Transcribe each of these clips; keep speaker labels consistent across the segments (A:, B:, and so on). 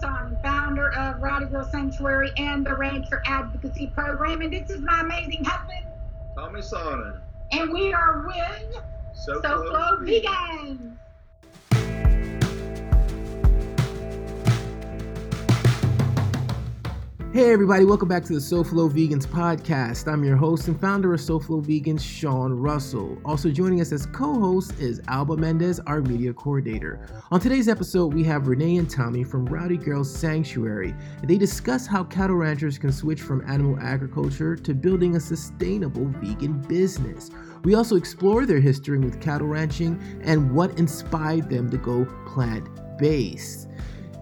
A: King founder of Rowdy Girl Sanctuary and the Rancher Advocacy Program. And this is my amazing husband,
B: Tommy Sonnen.
A: And we are with SoFlo Vegans.
C: Hey everybody, welcome back to the SoFlo Vegans podcast. I'm your host and founder of SoFlo Vegans, Sean Russell. Also joining us as co-host is Alba Mendez, our media coordinator. On today's episode, we have Renee and Tommy from Rowdy Girls Sanctuary. They discuss how cattle ranchers can switch from animal agriculture to building a sustainable vegan business. We also explore their history with cattle ranching and what inspired them to go plant-based.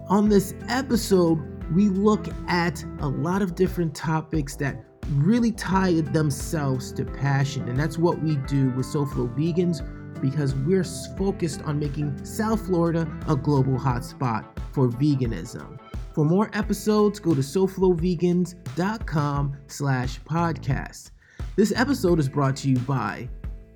C: On this episode, we look at a lot of different topics that really tie themselves to passion. And that's what we do with SoFlo Vegans because we're focused on making South Florida a global hotspot for veganism. For more episodes, go to SoFloVegans.com slash podcast. This episode is brought to you by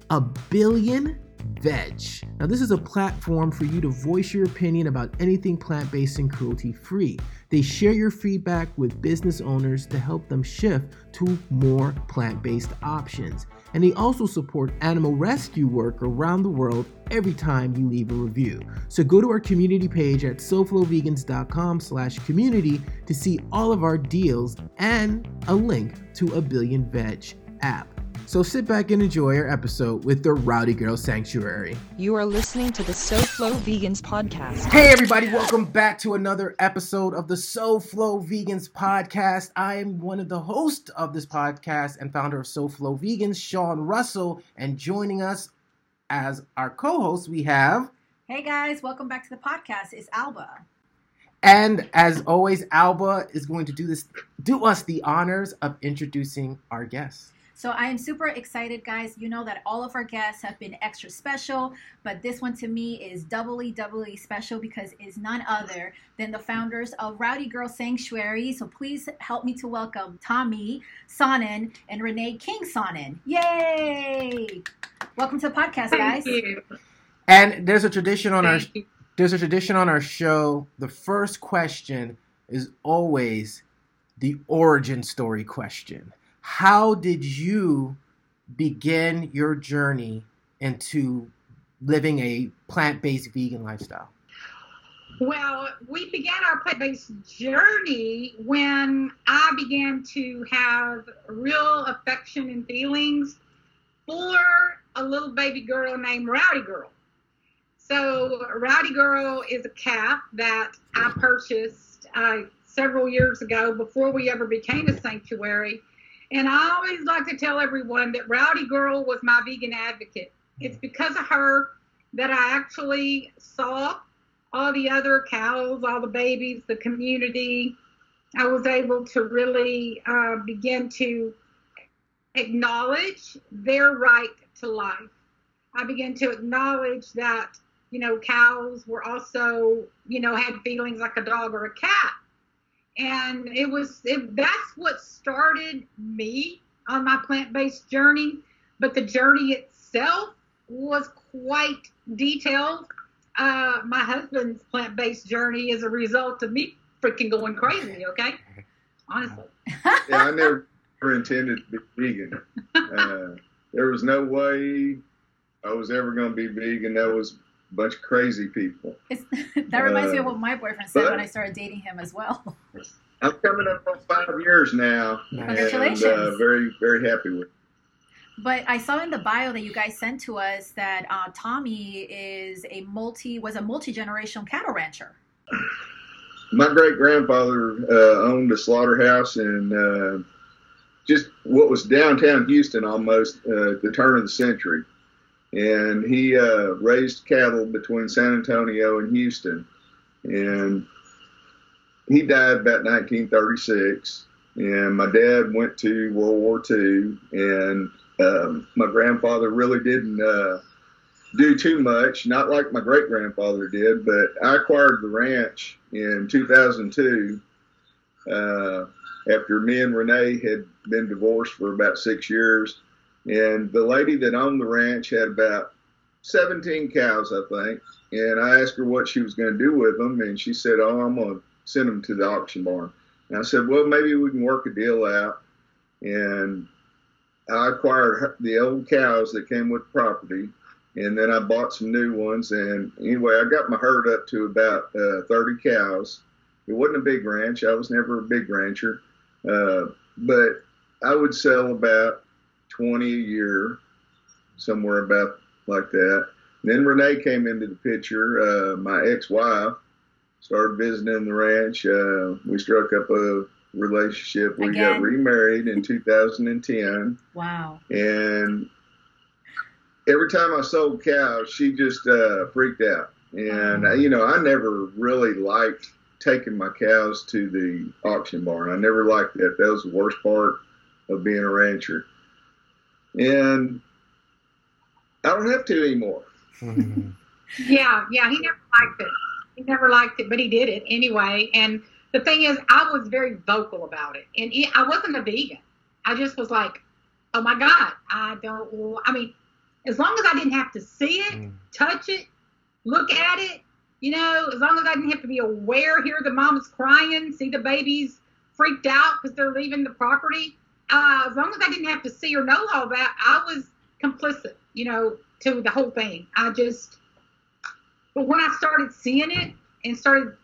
C: A Billion Veg. Now, this is a platform for you to voice your opinion about anything plant based and cruelty free. They share your feedback with business owners to help them shift to more plant based options. And they also support animal rescue work around the world every time you leave a review. So go to our community page at soflovegans.com slash community to see all of our deals and a link to a Billion Veg app. So sit back and enjoy our episode with the Rowdy Girl Sanctuary.
D: You are listening to the SoFlo Vegans podcast.
C: Hey everybody, welcome back to another episode of the SoFlo Vegans podcast. I am one of the hosts of this podcast and founder of SoFlo Vegans, Sean Russell, and joining us as our co-host we have
E: Hey guys, welcome back to the podcast. It's Alba.
C: And as always, Alba is going to do this do us the honors of introducing our guests.
E: So I am super excited, guys. You know that all of our guests have been extra special, but this one to me is doubly, doubly special because it's none other than the founders of Rowdy Girl Sanctuary. So please help me to welcome Tommy Sonnen and Renee King Sonnen. Yay! Welcome to the podcast, guys.
C: And there's a tradition on our there's a tradition on our show. The first question is always the origin story question how did you begin your journey into living a plant-based vegan lifestyle?
A: Well, we began our plant-based journey when I began to have real affection and feelings for a little baby girl named Rowdy Girl. So, Rowdy Girl is a calf that I purchased uh, several years ago before we ever became a sanctuary and I always like to tell everyone that Rowdy Girl was my vegan advocate. It's because of her that I actually saw all the other cows, all the babies, the community. I was able to really uh, begin to acknowledge their right to life. I began to acknowledge that, you know, cows were also, you know, had feelings like a dog or a cat and it was it, that's what started me on my plant-based journey. But the journey itself was quite detailed. Uh, my husband's plant-based journey is a result of me freaking going crazy okay. honestly.
B: Yeah i never intended to be vegan. Uh, there was no way i was ever going to be vegan. That was bunch of crazy people
E: it's, that reminds uh, me of what my boyfriend said when i started dating him as well
B: I'm coming up on five years now.
E: Congratulations.
B: And, uh, very, very happy with it.
E: But I saw in the bio that you guys sent to us that uh, Tommy is a multi was a multi generational cattle rancher.
B: My great grandfather uh, owned a slaughterhouse in uh, just what was downtown Houston almost uh, at the turn of the century, and he uh, raised cattle between San Antonio and Houston, and he died about 1936, and my dad went to World War II, and um, my grandfather really didn't uh, do too much, not like my great grandfather did, but I acquired the ranch in 2002 uh, after me and Renee had been divorced for about six years. And the lady that owned the ranch had about 17 cows, I think. And I asked her what she was going to do with them, and she said, Oh, I'm going to send them to the auction barn. And I said, well, maybe we can work a deal out. And I acquired the old cows that came with the property, and then I bought some new ones. And anyway, I got my herd up to about uh, 30 cows. It wasn't a big ranch. I was never a big rancher, uh, but I would sell about 20 a year, somewhere about like that. Then Renee came into the picture, uh, my ex-wife, started visiting the ranch. Uh, we struck up a relationship. We
E: Again?
B: got remarried in 2010,
E: Wow.
B: and every time I sold cows, she just uh, freaked out. And uh, you know, I never really liked taking my cows to the auction barn. I never liked that. That was the worst part of being a rancher. And I don't have to anymore.
C: Mhm.
A: Yeah, yeah, he never liked it. He never liked it, but he did it anyway. And the thing is, I was very vocal about it, and he, I wasn't a vegan. I just was like, oh my god, I don't. I mean, as long as I didn't have to see it,
C: Mm.
A: touch it, look at it, you know, as long as I didn't have to be aware, hear the mom's crying, see the babies freaked out because they're leaving the property. Uh, as long as I didn't have to see or know all that, I was complicit, you know, to the whole thing. I just, but when I started seeing it and started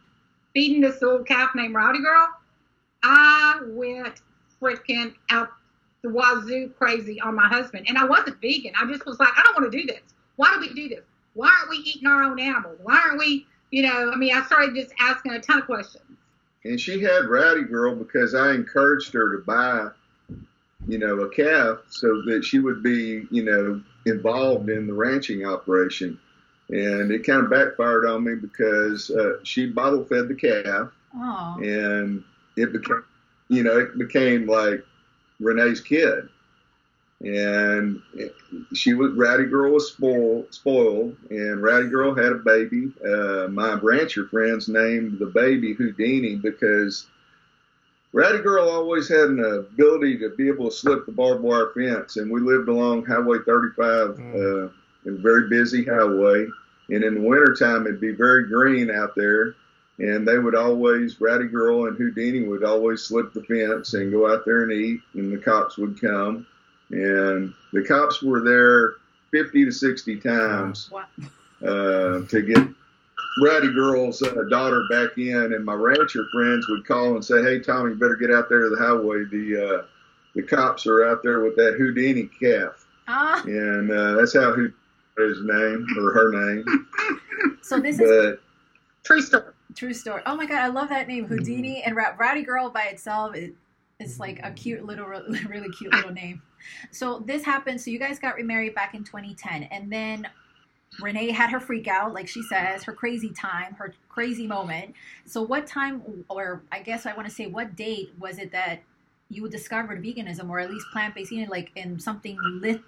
A: feeding this little calf named Rowdy Girl, I went freaking out the wazoo crazy on my husband. And I wasn't vegan. I just was like, I don't want to do this. Why do we do this? Why aren't we eating our own animals? Why aren't we, you know, I mean, I started just asking a ton of questions.
B: And she had Rowdy Girl because I encouraged her to buy, you know, a calf so that she would be, you know, involved in the ranching operation. And it kind of backfired on me because uh, she bottle fed the calf,
E: Oh.
B: and it became, you know, it became like Renee's kid. And she was Rowdy Girl was spoiled, spoiled, and Rowdy Girl had a baby. Uh, my rancher friends named the baby Houdini because Rowdy Girl always had an ability to be able to slip the barbed wire fence, and we lived along Highway 35, uh, a very busy highway. And in the wintertime, it'd be very green out there, and they would always, Rowdy Girl and Houdini would always slip the fence and go out there and eat, and the cops would come. And the cops were there 50 to 60 times
E: Wow.
B: uh, to get Rowdy Girl's uh, daughter back in, and my rancher friends would call and say, "Hey, Tommy, you better get out there to the highway. The uh, the cops are out there with that Houdini calf."
E: Ah.
B: And uh, that's how Houdini got his name or her name.
E: So this is
B: But
A: True story.
E: True story. Oh my god, I love that name, Houdini and Ra- Rowdy Girl by itself. It, it's like a cute little, really cute little name. So this happened. So you guys got remarried back in 2010, and then Renee had her freak out, like she says, her crazy time, her crazy moment. So what time, or I guess I want to say, what date was it that you discovered veganism, or at least plant-based eating, like, and something lit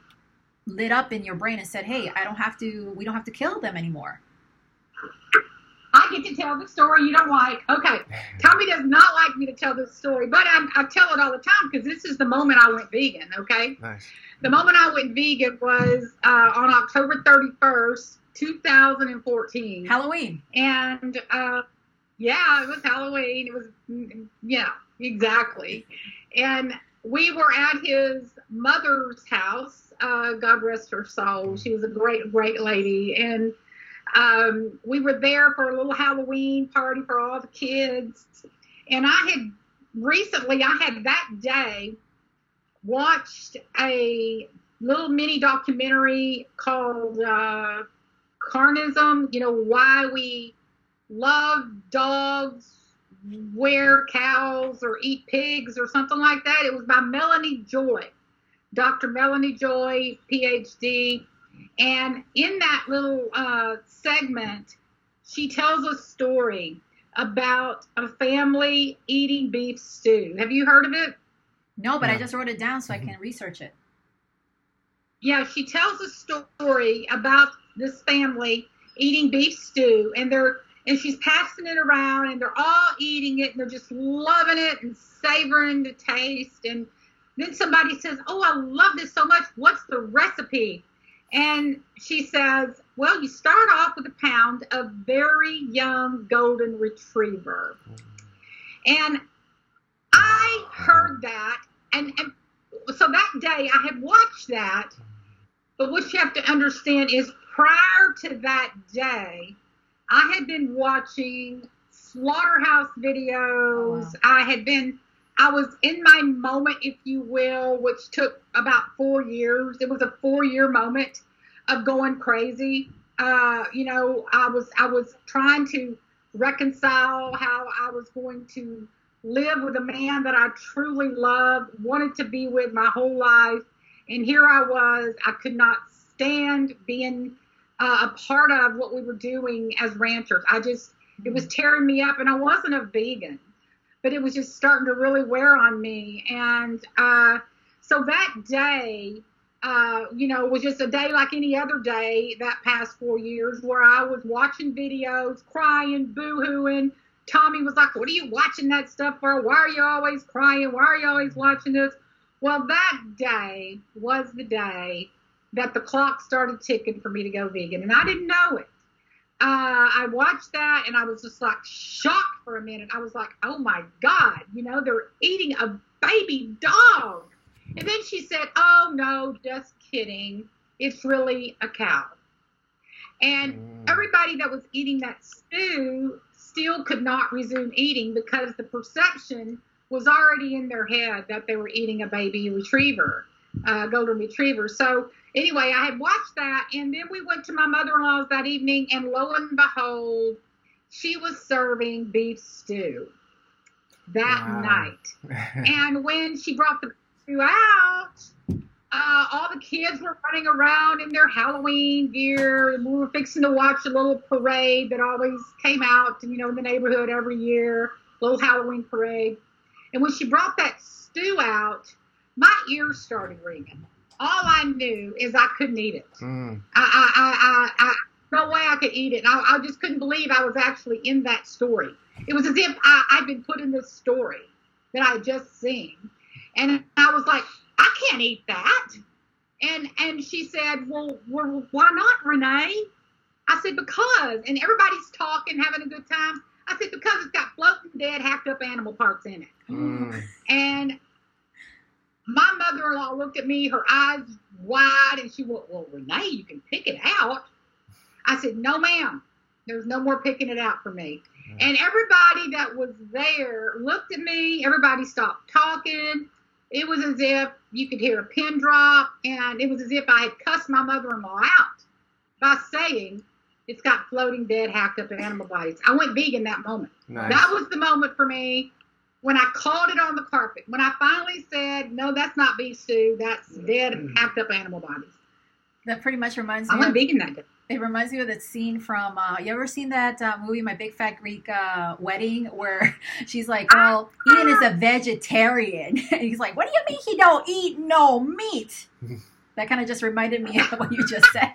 E: lit up in your brain and said, "Hey, I don't have to. We don't have to kill them anymore."
A: I get to tell the story you don't like. Okay. Tommy does not like me to tell this story, but I, I tell it all the time because this is the moment I went vegan. Okay.
C: Nice.
A: The moment I went vegan was uh, on October 31st, 2014.
E: Halloween.
A: and uh, yeah, it was Halloween. It was, yeah, exactly. And we were at his mother's house. Uh, God rest her soul. She was a great, great lady. And um, we were there for a little Halloween party for all the kids. And I had recently, I had that day watched a little mini documentary called uh, Carnism, you know, why we love dogs, wear cows, or eat pigs, or something like that. It was by Melanie Joy, Dr. Melanie Joy, PhD. And in that little uh, segment, she tells a story about a family eating beef stew. Have you heard of it?
E: No, but I just wrote it down so I can research it.
A: yeah, she tells a story about this family eating beef stew, and they're and she's passing it around, and they're all eating it, and they're just loving it and savoring the taste. And then somebody says, "Oh, I love this so much. What's the recipe?" And she says, "Well, you start off with a pound of very young golden retriever." And I heard that, and, and so that day I had watched that. But what you have to understand is prior to that day, I had been watching slaughterhouse videos.
E: Oh, wow.
A: I had been, I was in my moment, if you will, which took about four years. It was a four year moment of going crazy. Uh, you know, I was, I was trying to reconcile how I was going to live with a man that I truly loved, wanted to be with my whole life. And here I was, I could not stand being uh, a part of what we were doing as ranchers. I just, it was tearing me up, and I wasn't a vegan, but it was just starting to really wear on me. And uh, so that day, uh, you know, was just a day like any other day that past four years where I was watching videos, crying, boo hooing. Tommy was like, What are you watching that stuff for? Why are you always crying? Why are you always watching this? Well, that day was the day that the clock started ticking for me to go vegan, and I didn't know it. Uh, I watched that and I was just like shocked for a minute. I was like, oh my God, you know, they're eating a baby dog. And then she said, oh no, just kidding. It's really a cow. And
C: Mm.
A: everybody that was eating that stew still could not resume eating because the perception was already in their head that they were eating a baby retriever, uh, golden retriever. So anyway, I had watched that, and then we went to my mother-in-law's that evening, and lo and behold, she was serving beef stew that
C: Wow.
A: night. And when she brought the stew out, uh, all the kids were running around in their Halloween gear, and we were fixing to watch a little parade that always came out, you know, in the neighborhood every year, little Halloween parade. And when she brought that stew out, my ears started ringing. All I knew is I couldn't eat it.
C: Mm.
A: I, I, I, I, no way I could eat it. I, I just couldn't believe I was actually in that story. It was as if I, I'd been put in this story that I had just seen, and I was like, I can't eat that. And and she said, well, well, why not, Renee? I said because, and everybody's talking, having a good time. I said because it's got floating dead, hacked up animal parts in it.
C: Mm.
A: And my mother-in-law looked at me, her eyes wide, and she went, "Well, Renee, you can pick it out." I said, "No, ma'am. There's no more picking it out for me." And everybody that was there looked at me. Everybody stopped talking. It was as if you could hear a pin drop, and it was as if I had cussed my mother-in-law out by saying, "It's got floating dead, hacked up animal bodies." I went vegan that moment.
C: Nice.
A: That was the moment for me when I called it on the carpet. When I finally said, "No, that's not beef stew. That's dead, hacked up animal bodies."
E: That pretty much reminds me.
A: I
E: me.
A: went
E: Of,
A: vegan that day.
E: it reminds me of that scene from. Uh, you ever seen that uh, movie, My Big Fat Greek uh, Wedding, where she's like, "Well, Ian is a vegetarian." and he's like, "What do you mean he don't eat no meat?" that kind of just reminded me of what you just said.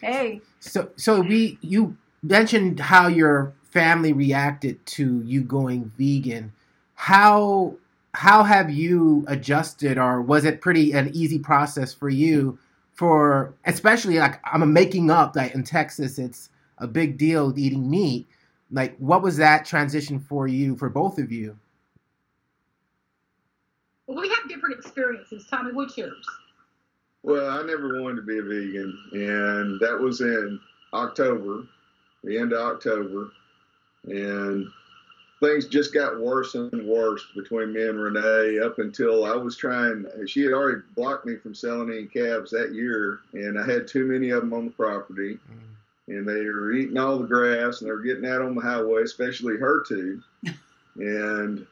E: hey,
C: So, so we you mentioned how your family reacted to you going vegan. How how have you adjusted, or was it pretty an easy process for you? For especially like I'm making up that in Texas, it's a big deal eating meat. Like, what was that transition for you, for both of you?
A: Well, we have different experiences. Tommy, what's yours?
B: Well, I never wanted to be a vegan, and that was in October, the end of October, and things just got worse and worse between me and Renee up until I was trying. She had already blocked me from selling any calves that year, and I had too many of them on the property, and they were eating all the grass, and they were getting out on the highway, especially her two, and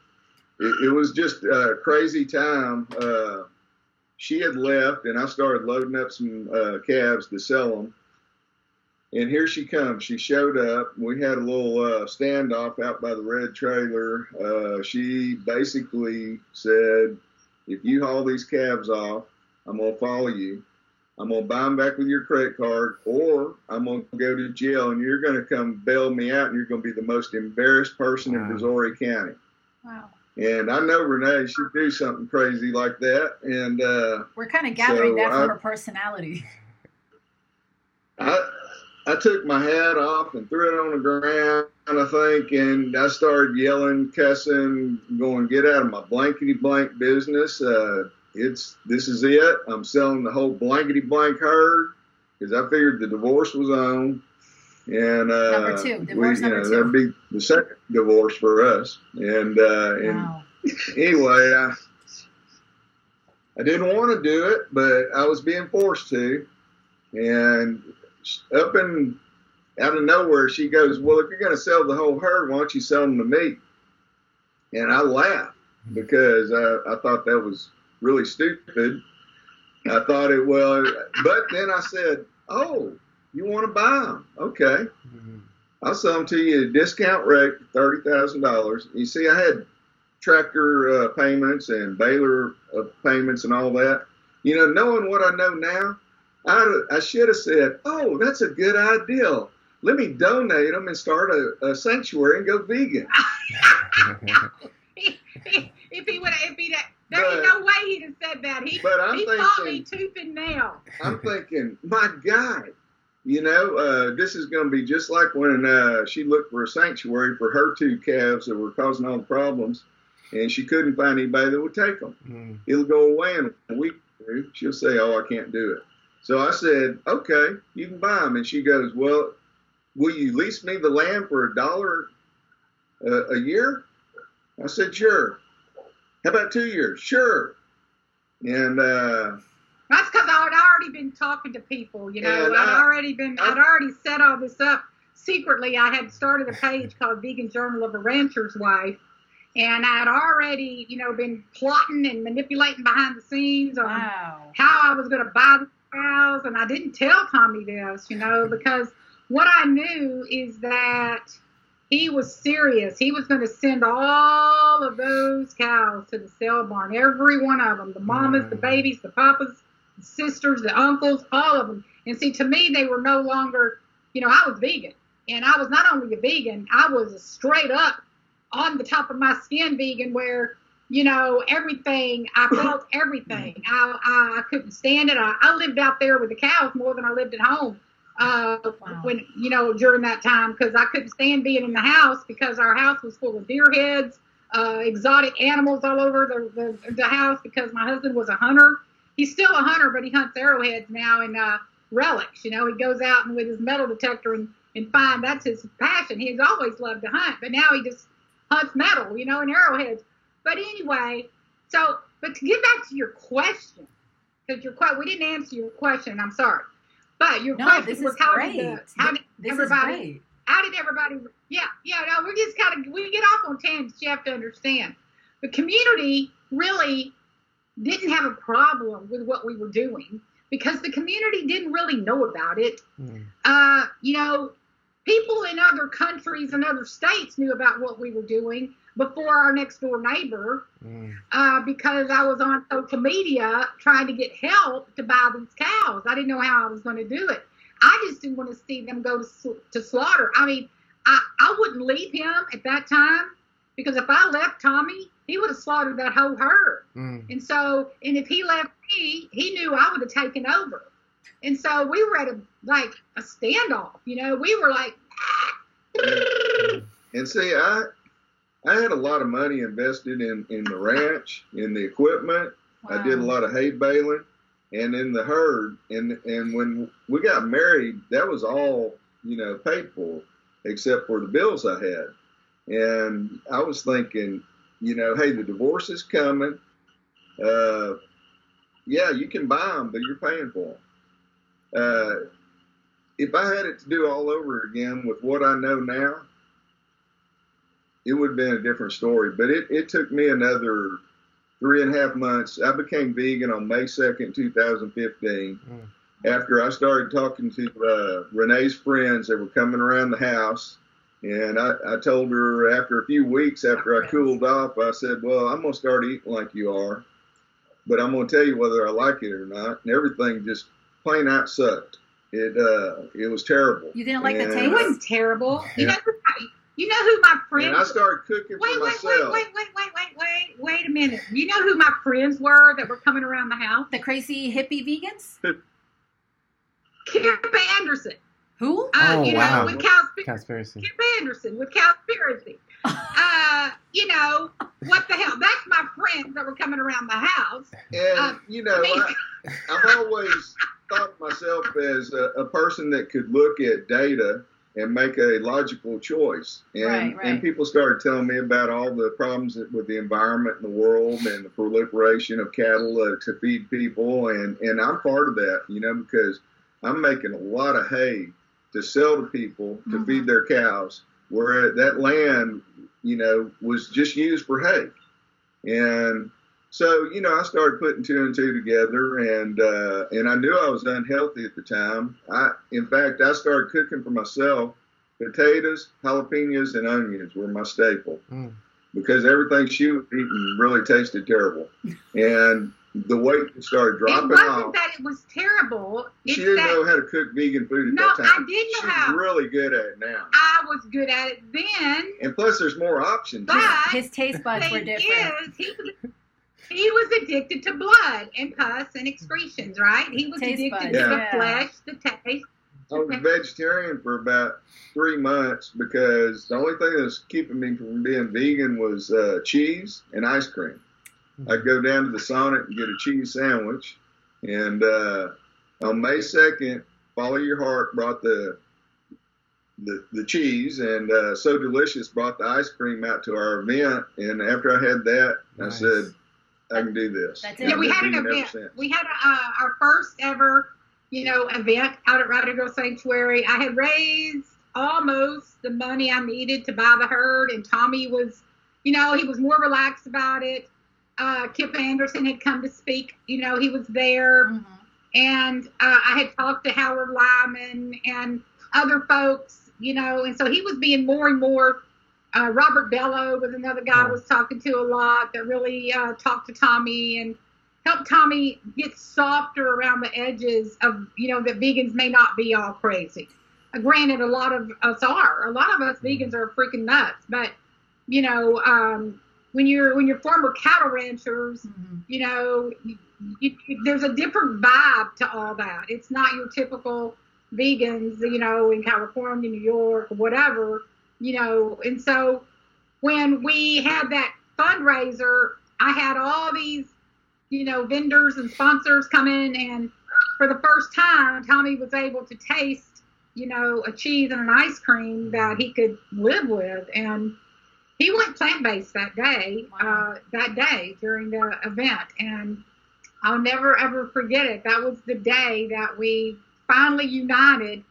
B: it, it was just a crazy time. Uh, she had left, and I started loading up some uh, calves to sell them. And here she comes. She showed up. We had a little uh, standoff out by the red trailer. Uh, she basically said, "If you haul these calves off, I'm gonna follow you. I'm gonna buy them back with your credit card, or I'm gonna go to jail, and you're gonna come bail me out, and you're gonna be the most embarrassed person in
C: Wow.
B: Brazoria County."
E: wow,
B: And I know Renee, she'd do something crazy like that. And uh,
E: we're kind of gathering
B: So,
E: that from
B: I-
E: her personality.
B: I, I took my hat off and threw it on the ground, I think, and I started yelling, cussing, going, "Get out of my blankety blank business! Uh, it's this is it. I'm selling the whole blankety blank herd because I figured the divorce was on." And uh,
E: Number two, divorce
B: we, you
E: number
B: know,
E: two.
B: that'd be the second divorce for us. And uh, and
E: Wow.
B: anyway, I, I didn't want to do it, but I was being forced to. And up and out of nowhere, she goes, "Well, if you're going to sell the whole herd, why don't you sell them to me?" And I laughed because I, I thought that was really stupid. I thought it well, but then I said, "Oh, you want to buy them? Okay."
C: Mhm.
B: I'll sell them to you at a discount rate, thirty thousand dollars. You see, I had tractor uh, payments and baler uh, payments and all that. You know, knowing what I know now, I, I should have said, "Oh, that's a good idea. Let me donate them and start a, a sanctuary and go vegan."
A: if he would, have, if he, there ain't
B: But-
A: no way he'd have said that. He,
B: But I'm
A: he fought me
B: thinking-
A: tooth and nail.
B: I'm thinking, my God, you know, uh, this is going to be just like when uh, she looked for a sanctuary for her two calves that were causing all the problems, and she couldn't find anybody that would take them.
C: Mhm.
B: It'll go away in a week or two. She'll say, "Oh, I can't do it." So I said, "Okay, you can buy them." And she goes, "Well, will you lease me the land for a dollar a, a year?" I said, "Sure." How about two years? Sure. And uh,
A: That's because I'd already been talking to people. You know,
B: And
A: I'd
B: I-
A: already been, I'd already set all this up secretly. I had started a page called Vegan Journal of a Rancher's Wife. And I'd already, you know, been plotting and manipulating behind the scenes on
E: Wow.
A: how I was going to buy and I didn't tell Tommy this, you know, mm-hmm. because what I knew is that he was serious. He was going to send all of those cows to the sale barn, every one of them, the mamas, the babies, the papas, the sisters, the uncles, all of them. And see, to me, they were no longer, you know, I was vegan, and I was not only a vegan, I was a straight up on the top of my skin vegan where you know everything. I felt everything. I i, I couldn't stand it. I, I lived out there with the cows more than i lived at home uh
E: Wow.
A: when you know during that time because i couldn't stand being in the house because our house was full of deer heads uh exotic animals all over the the, the house because my husband was a hunter. He's still a hunter but he hunts arrowheads now and uh relics you know. He goes out and with his metal detector and and find that's his passion. He's always loved to hunt but now he just hunts metal, you know, and arrowheads. But anyway, so but to get back to your question, because your que- we didn't answer your question. I'm sorry, but your
E: No,
A: question
E: this
A: was
E: is
A: how
E: great.
A: did the, how did
E: This
A: everybody how did everybody yeah yeah no we're just kind of we get off on tangents you have to understand the community really didn't have a problem with what we were doing because the community didn't really know about it
C: Mhm.
A: uh, you know, people in other countries and other states knew about what we were doing before our next door neighbor
C: Mhm.
A: uh, because I was on social media trying to get help to buy these cows. I didn't know how I was going to do it. I just didn't want to see them go to, to slaughter. I mean, I, I wouldn't leave him at that time because if I left Tommy, he would have slaughtered that whole herd.
C: Mhm.
A: And so, and if he left me, he knew I would have taken over. And so we were at a like a standoff. You know, we were like,
B: And see, I I had a lot of money invested in in the ranch, in the equipment. I did a lot of hay baling, and in the herd. And and when we got married, that was all you know paid for, except for the bills I had. And I was thinking, you know, hey, the divorce is coming. Uh, yeah, you can buy them, but you're paying for them. Uh, if I had it to do all over again with what I know now, it would have been a different story. But it, it took me another three and a half months. I became vegan on May 2nd, 2015.
C: Mm.
B: After I started talking to uh, Renee's friends that were coming around the house, and I, I told her after a few weeks after I cooled off, I said, Well, I'm going to start eating like you are, but I'm going to tell you whether I like it or not. And everything just plain out sucked. It uh, it was terrible.
E: You didn't like the
B: And-
A: it wasn't terrible. You
B: Yeah.
A: know, who my- you know who my friends.
B: And I started cooking
A: wait,
B: for
A: wait,
B: myself.
A: wait, wait, wait, wait, wait, wait, wait a minute. You know who my friends were that were coming around the house?
E: The crazy hippie vegans?
A: Kip Anderson.
E: Who?
A: Uh,
C: Oh,
A: you know,
C: wow.
A: with Cowspiracy.
C: Conspiracy.
A: Kip Anderson with Cowspiracy. uh, you know, what the hell? That's my friends that were coming around the house.
B: And
A: Uh,
B: you know, I, I've always thought myself as a, a person that could look at data and make a logical choice. And
E: Right, right.
B: and people started telling me about all the problems that- with the environment in the world and the proliferation of cattle uh, to feed people, and and I'm part of that, you know, because I'm making a lot of hay to sell to people to
E: Mhm.
B: feed their cows, where that land, you know, was just used for hay, and so you know, I started putting two and two together, and uh, and I knew I was unhealthy at the time. I, in fact, I started cooking for myself. Potatoes, jalapenos, and onions were my staple
C: Mm.
B: because everything she was eating really tasted terrible, and the weight started dropping off.
A: It
B: dropping
A: wasn't
B: off.
A: that it was terrible. It's
B: She didn't
A: that
B: know how to cook vegan food at
A: No,
B: that time.
A: No, I did know how.
B: She's
A: how.
B: really good at it now,
A: I was good at it then.
B: and plus, there's more options.
A: But
E: His taste buds were different.
A: is, he was, addicted to blood and pus and excretions, right? He was
E: Taste
A: addicted
E: buds,
A: to the flesh, the taste.
B: I was vegetarian for about three months because the only thing that was keeping me from being vegan was uh, cheese and ice cream. I'd go down to the Sonic and get a cheese sandwich. And uh, on May 2nd, Follow Your Heart brought the the, the cheese, and uh, So Delicious brought the ice cream out to our event. And after I had that,
C: Nice.
B: I said, I can do this.
E: That's
B: And
E: it.
A: Yeah, we had an
B: vegan ever
A: event. We had uh, our first ever, you know, event out at Rowdy Girl Sanctuary. I had raised almost the money I needed to buy the herd, and Tommy was, you know, he was more relaxed about it. Uh, Kip Anderson had come to speak. You know, he was there,
E: Mhm.
A: and uh, I had talked to Howard Lyman and other folks, you know, and so he was being more and more. Uh, Robert Bello was another guy I was talking to a lot that really uh, talked to Tommy and helped Tommy get softer around the edges of, you know, that vegans may not be all crazy. Uh, granted, a lot of us are. A lot of us vegans are freaking nuts, but you know, um, when you're when you're former cattle ranchers,
E: Mhm.
A: you know, you, you, there's a different vibe to all that. It's not your typical vegans, you know, in California, New York, whatever, you know. And so when we had that fundraiser, I had all these, you know, vendors and sponsors come in, and for the first time, Tommy was able to taste, you know, a cheese and an ice cream that he could live with, and he went plant based that day,
E: Wow.
A: uh, that day during the event, and I'll never ever forget it. That was the day that we finally united,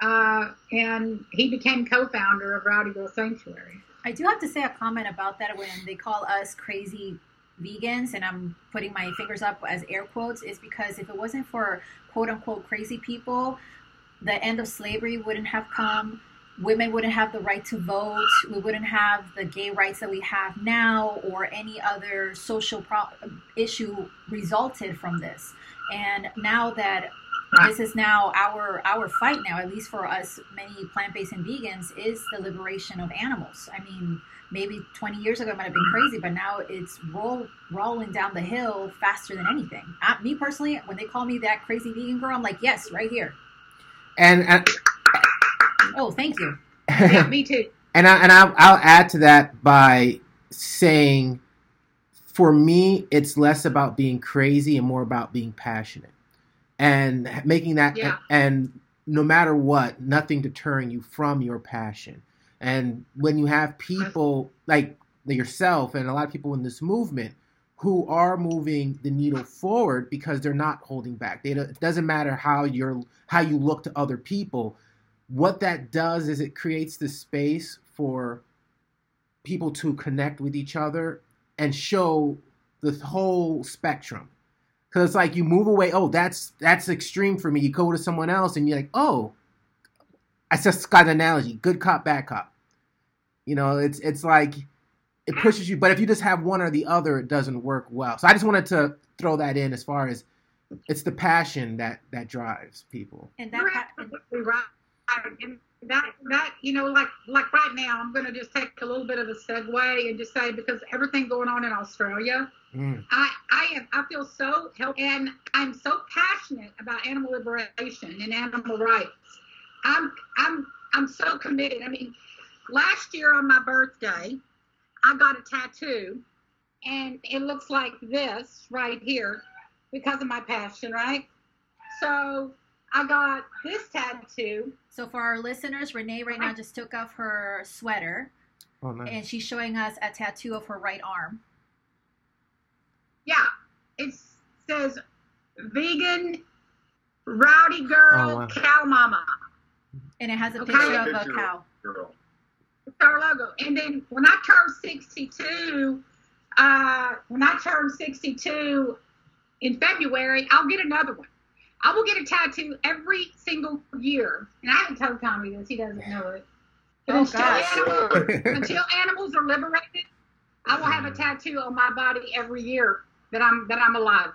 A: uh, and he became co-founder of Rowdy Girl Sanctuary.
E: I do have to say a comment about that when they call us crazy vegans, and I'm putting my fingers up as air quotes, is because if it wasn't for quote unquote crazy people, the end of slavery wouldn't have come. Women wouldn't have the right to vote. We wouldn't have the gay rights that we have now, or any other social pro- issue resulted from this. And now that. This is now our our fight now, at least for us, many plant based and vegans, is the liberation of animals. I mean, maybe 20 years ago it might have been crazy, but now it's roll, rolling down the hill faster than anything. I, me personally, when they call me that crazy vegan girl, I'm like, yes, right here.
C: And and,
E: Oh, thank you.
A: Yeah, me too.
C: and I and I'll, I'll add to that by saying, for me, it's less about being crazy and more about being passionate, and making that
A: Yeah.
C: and no matter what, nothing deterring you from your passion. And when you have people like yourself and a lot of people in this movement who are moving the needle forward because they're not holding back. They, it doesn't matter how you're how you look to other people. What that does is it creates the space for people to connect with each other and show the whole spectrum. Because it's like you move away. Oh, that's that's extreme for me. You go to someone else and you're like, oh, I just got an analogy: good cop, bad cop. You know, it's it's like it pushes you. But if you just have one or the other, it doesn't work well. So I just wanted to throw that in as far as it's the passion that that drives people.
E: And that
A: You're
E: pa-
A: absolutely right. That that you know, like like right now, I'm going to just take a little bit of a segue and just say because everything going on in Australia,
C: Mm.
A: I I am I feel so help and I'm so passionate about animal liberation and animal rights. I'm I'm I'm so committed. I mean, last year on my birthday, I got a tattoo, and it looks like this right here because of my passion, right? So I got this tattoo.
E: So for our listeners, Renee right now just took off her sweater
C: Oh, nice.
E: and she's showing us a tattoo of her right arm.
A: Yeah, it says vegan rowdy girl
C: Oh, wow.
A: cow mama.
E: And it has a
A: Okay.
E: picture of a cow.
B: Girl.
A: It's our logo. And then when I turned 62, uh, when I turn 62 in February, I'll get another one. I will get a tattoo every single year. And I haven't told Tommy this; he doesn't know it. But
E: Oh,
A: until,
E: gosh.
A: animals, until animals are liberated, I will have a tattoo on my body every year that I'm that I'm alive.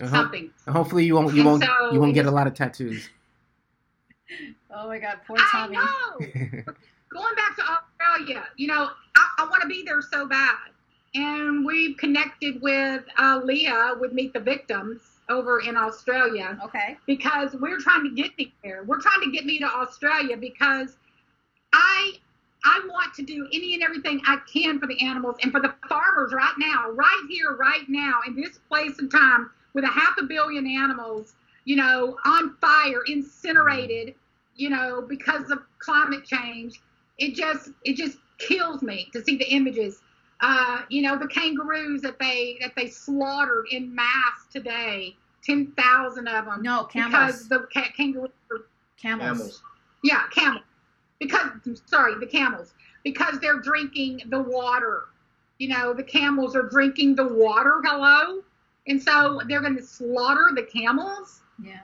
C: Uh-huh.
A: Something.
C: Hopefully you won't you
A: And
C: won't
A: so
C: you won't get a lot of tattoos.
E: Oh my God, poor
A: I
E: Tommy.
A: know. going back to Australia, you know, I, I want to be there so bad. And we've connected with uh, Leah with Meet the Victims over in Australia
E: Okay.
A: because we're trying to get me there. We're trying to get me to Australia because I I want to do any and everything I can for the animals and for the farmers right now, right here, right now, in this place and time, with a half a billion animals, you know, on fire, incinerated, you know, because of climate change. It just it just kills me to see the images. Uh, you know, the kangaroos that they that they slaughtered in mass today, ten thousand of them.
E: No, camels.
A: Because the ca- kangaroos are
E: Camels.
B: Camels.
A: yeah, camels. Because sorry, the camels. Because they're drinking the water. You know, the camels are drinking the water. Hello, and so they're going to slaughter the camels,
E: Yeah.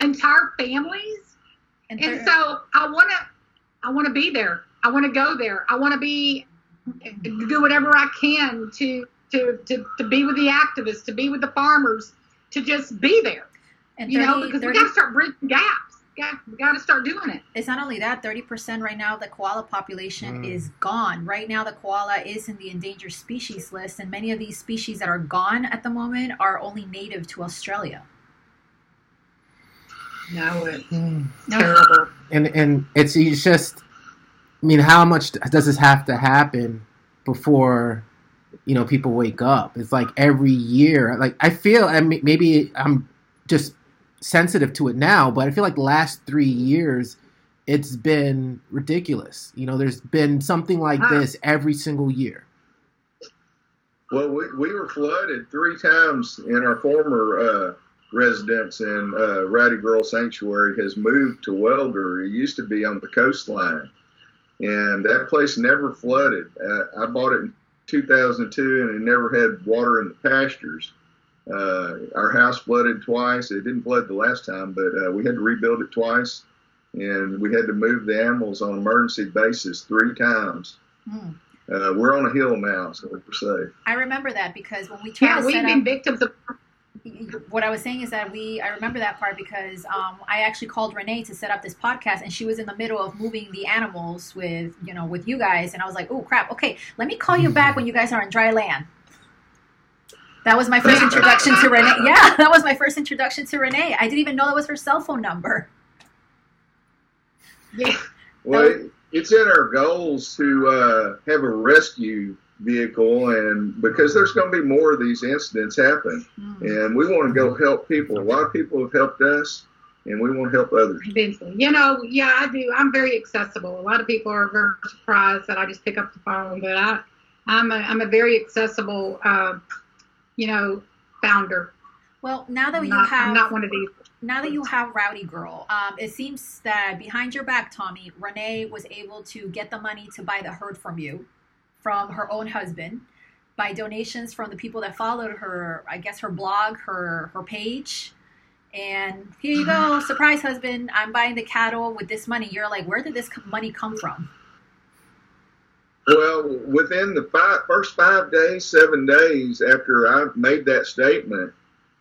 A: entire families.
E: And,
A: And
E: thir-
A: so I want to, I want to be there. I want to go there. I want to be, do whatever I can to to to to be with the activists, to be with the farmers, to just be there.
E: and
A: You know, because
E: 30
A: we got to start bridging gaps. Got, we got to start doing it.
E: it's not only that 30% right now of the koala population
C: Mm.
E: is gone right now the koala is in the endangered species list and many of these species that are gone at the moment are only native to australia
A: No, it's
C: Hmm.
A: terrible.
C: and and it's, it's just i mean how much does this have to happen before you know people wake up it's like every year like i feel i mean maybe i'm just sensitive to it now but i feel like the last three years it's been ridiculous you know there's been something like this every single year
B: Well, we, we were flooded three times in our former uh, residence, and uh, Rowdy Girl Sanctuary has moved to Waelder. It used to be on the coastline, and that place never flooded. Uh, I bought it in 2002, and it never had water in the pastures. Uh, our house flooded twice. It didn't flood the last time, but uh, we had to rebuild it twice, and we had to move the animals on emergency basis three times.
E: Hmm.
B: Uh, we're on a hill now, so we're safe.
E: i remember that because when we tried
A: Yeah,
E: to
A: we've
E: set
A: been
E: up
A: victims of.
E: What I was saying is that we I remember that part because um, I actually called Renee to set up this podcast and she was in the middle of moving the animals with you know with you guys and I was like oh crap okay let me call you back when you guys are on dry land. That was my first introduction to Renee. Yeah, that was my first introduction to Renee. I didn't even know that was her cell phone number.
A: Yeah,
B: Well, it's in our goals to uh, have a rescue vehicle, and because there's going to be more of these incidents happen, and we want to go help people. A lot of people have helped us, and we want to help others.
A: eventually. You know, yeah, I do. I'm very accessible. A lot of people are very surprised that I just pick up the phone, but I, I'm a, I'm a very accessible, uh, you know, founder.
E: Well, now that
A: I'm
E: you
A: not,
E: have
A: I'm not one of these.
E: now that you have Rowdy Girl, um, it seems that behind your back, Tommy, Renee was able to get the money to buy the herd from you, from her own husband, by donations from the people that followed her. I guess her blog, her her page, and here you go, surprise husband. I'm buying the cattle with this money. You're like, where did this money come from?
B: Well, within the five, first five days, seven days after I made that statement,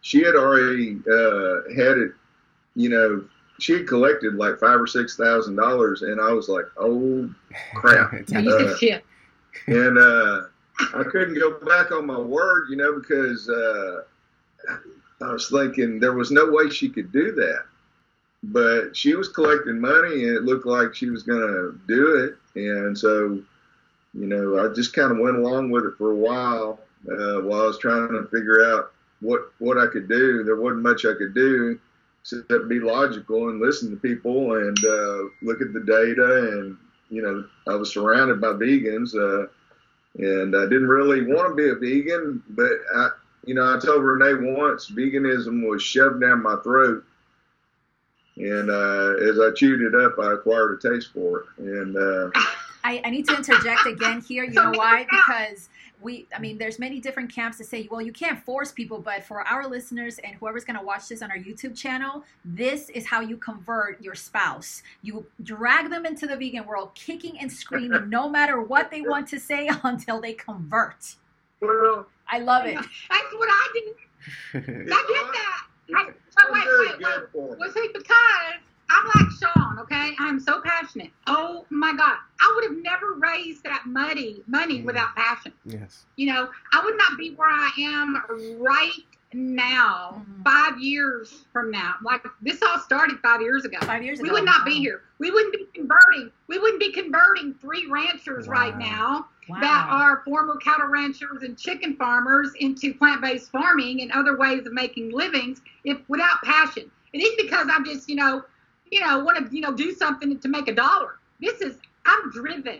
B: she had already uh, had it. You know, she had collected like five or six thousand dollars, and I was like, "Oh crap!"
A: No, you said
B: Uh,
A: shit.
B: And uh, I couldn't go back on my word, you know, because uh, I was thinking there was no way she could do that. but she was collecting money and it looked like she was going to do it. And so, you know, I just kind of went along with it for a while uh, while I was trying to figure out what what I could do. There wasn't much I could do except be logical and listen to people and uh, look at the data. And you know, I was surrounded by vegans, uh, and I didn't really want to be a vegan, but I, you know, I told Renee once veganism was shoved down my throat and uh, as I chewed it up, I acquired a taste for it. And uh,
E: I, I need to interject again here. You know why? Because we, I mean, there's many different camps that say, well, you can't force people, but for our listeners and whoever's going to watch this on our YouTube channel, this is how you convert your spouse. You drag them into the vegan world, kicking and screaming, no matter what they want to say, until they convert.
B: well,
E: I love it.
A: That's what I did. I get that. I, but wait,
B: very
A: wait, wait.
B: good for me.
A: Well, see, because I'm like Sean, okay? I'm so passionate. Oh my God. I would have never raised that money, money
C: Mm.
A: without passion.
C: yes.
A: You know, I would not be where I am right now,
E: Mhm.
A: five years from now. Like this all started five years ago.
E: Five years ago.
A: We would not be here. We wouldn't be converting. We wouldn't be converting three ranchers right now
E: Wow.
A: that are former cattle ranchers and chicken farmers into plant-based farming and other ways of making livings if without passion. It ain't because I'm just, you know, you know, want to, you know, do something to make a dollar. This is I'm driven.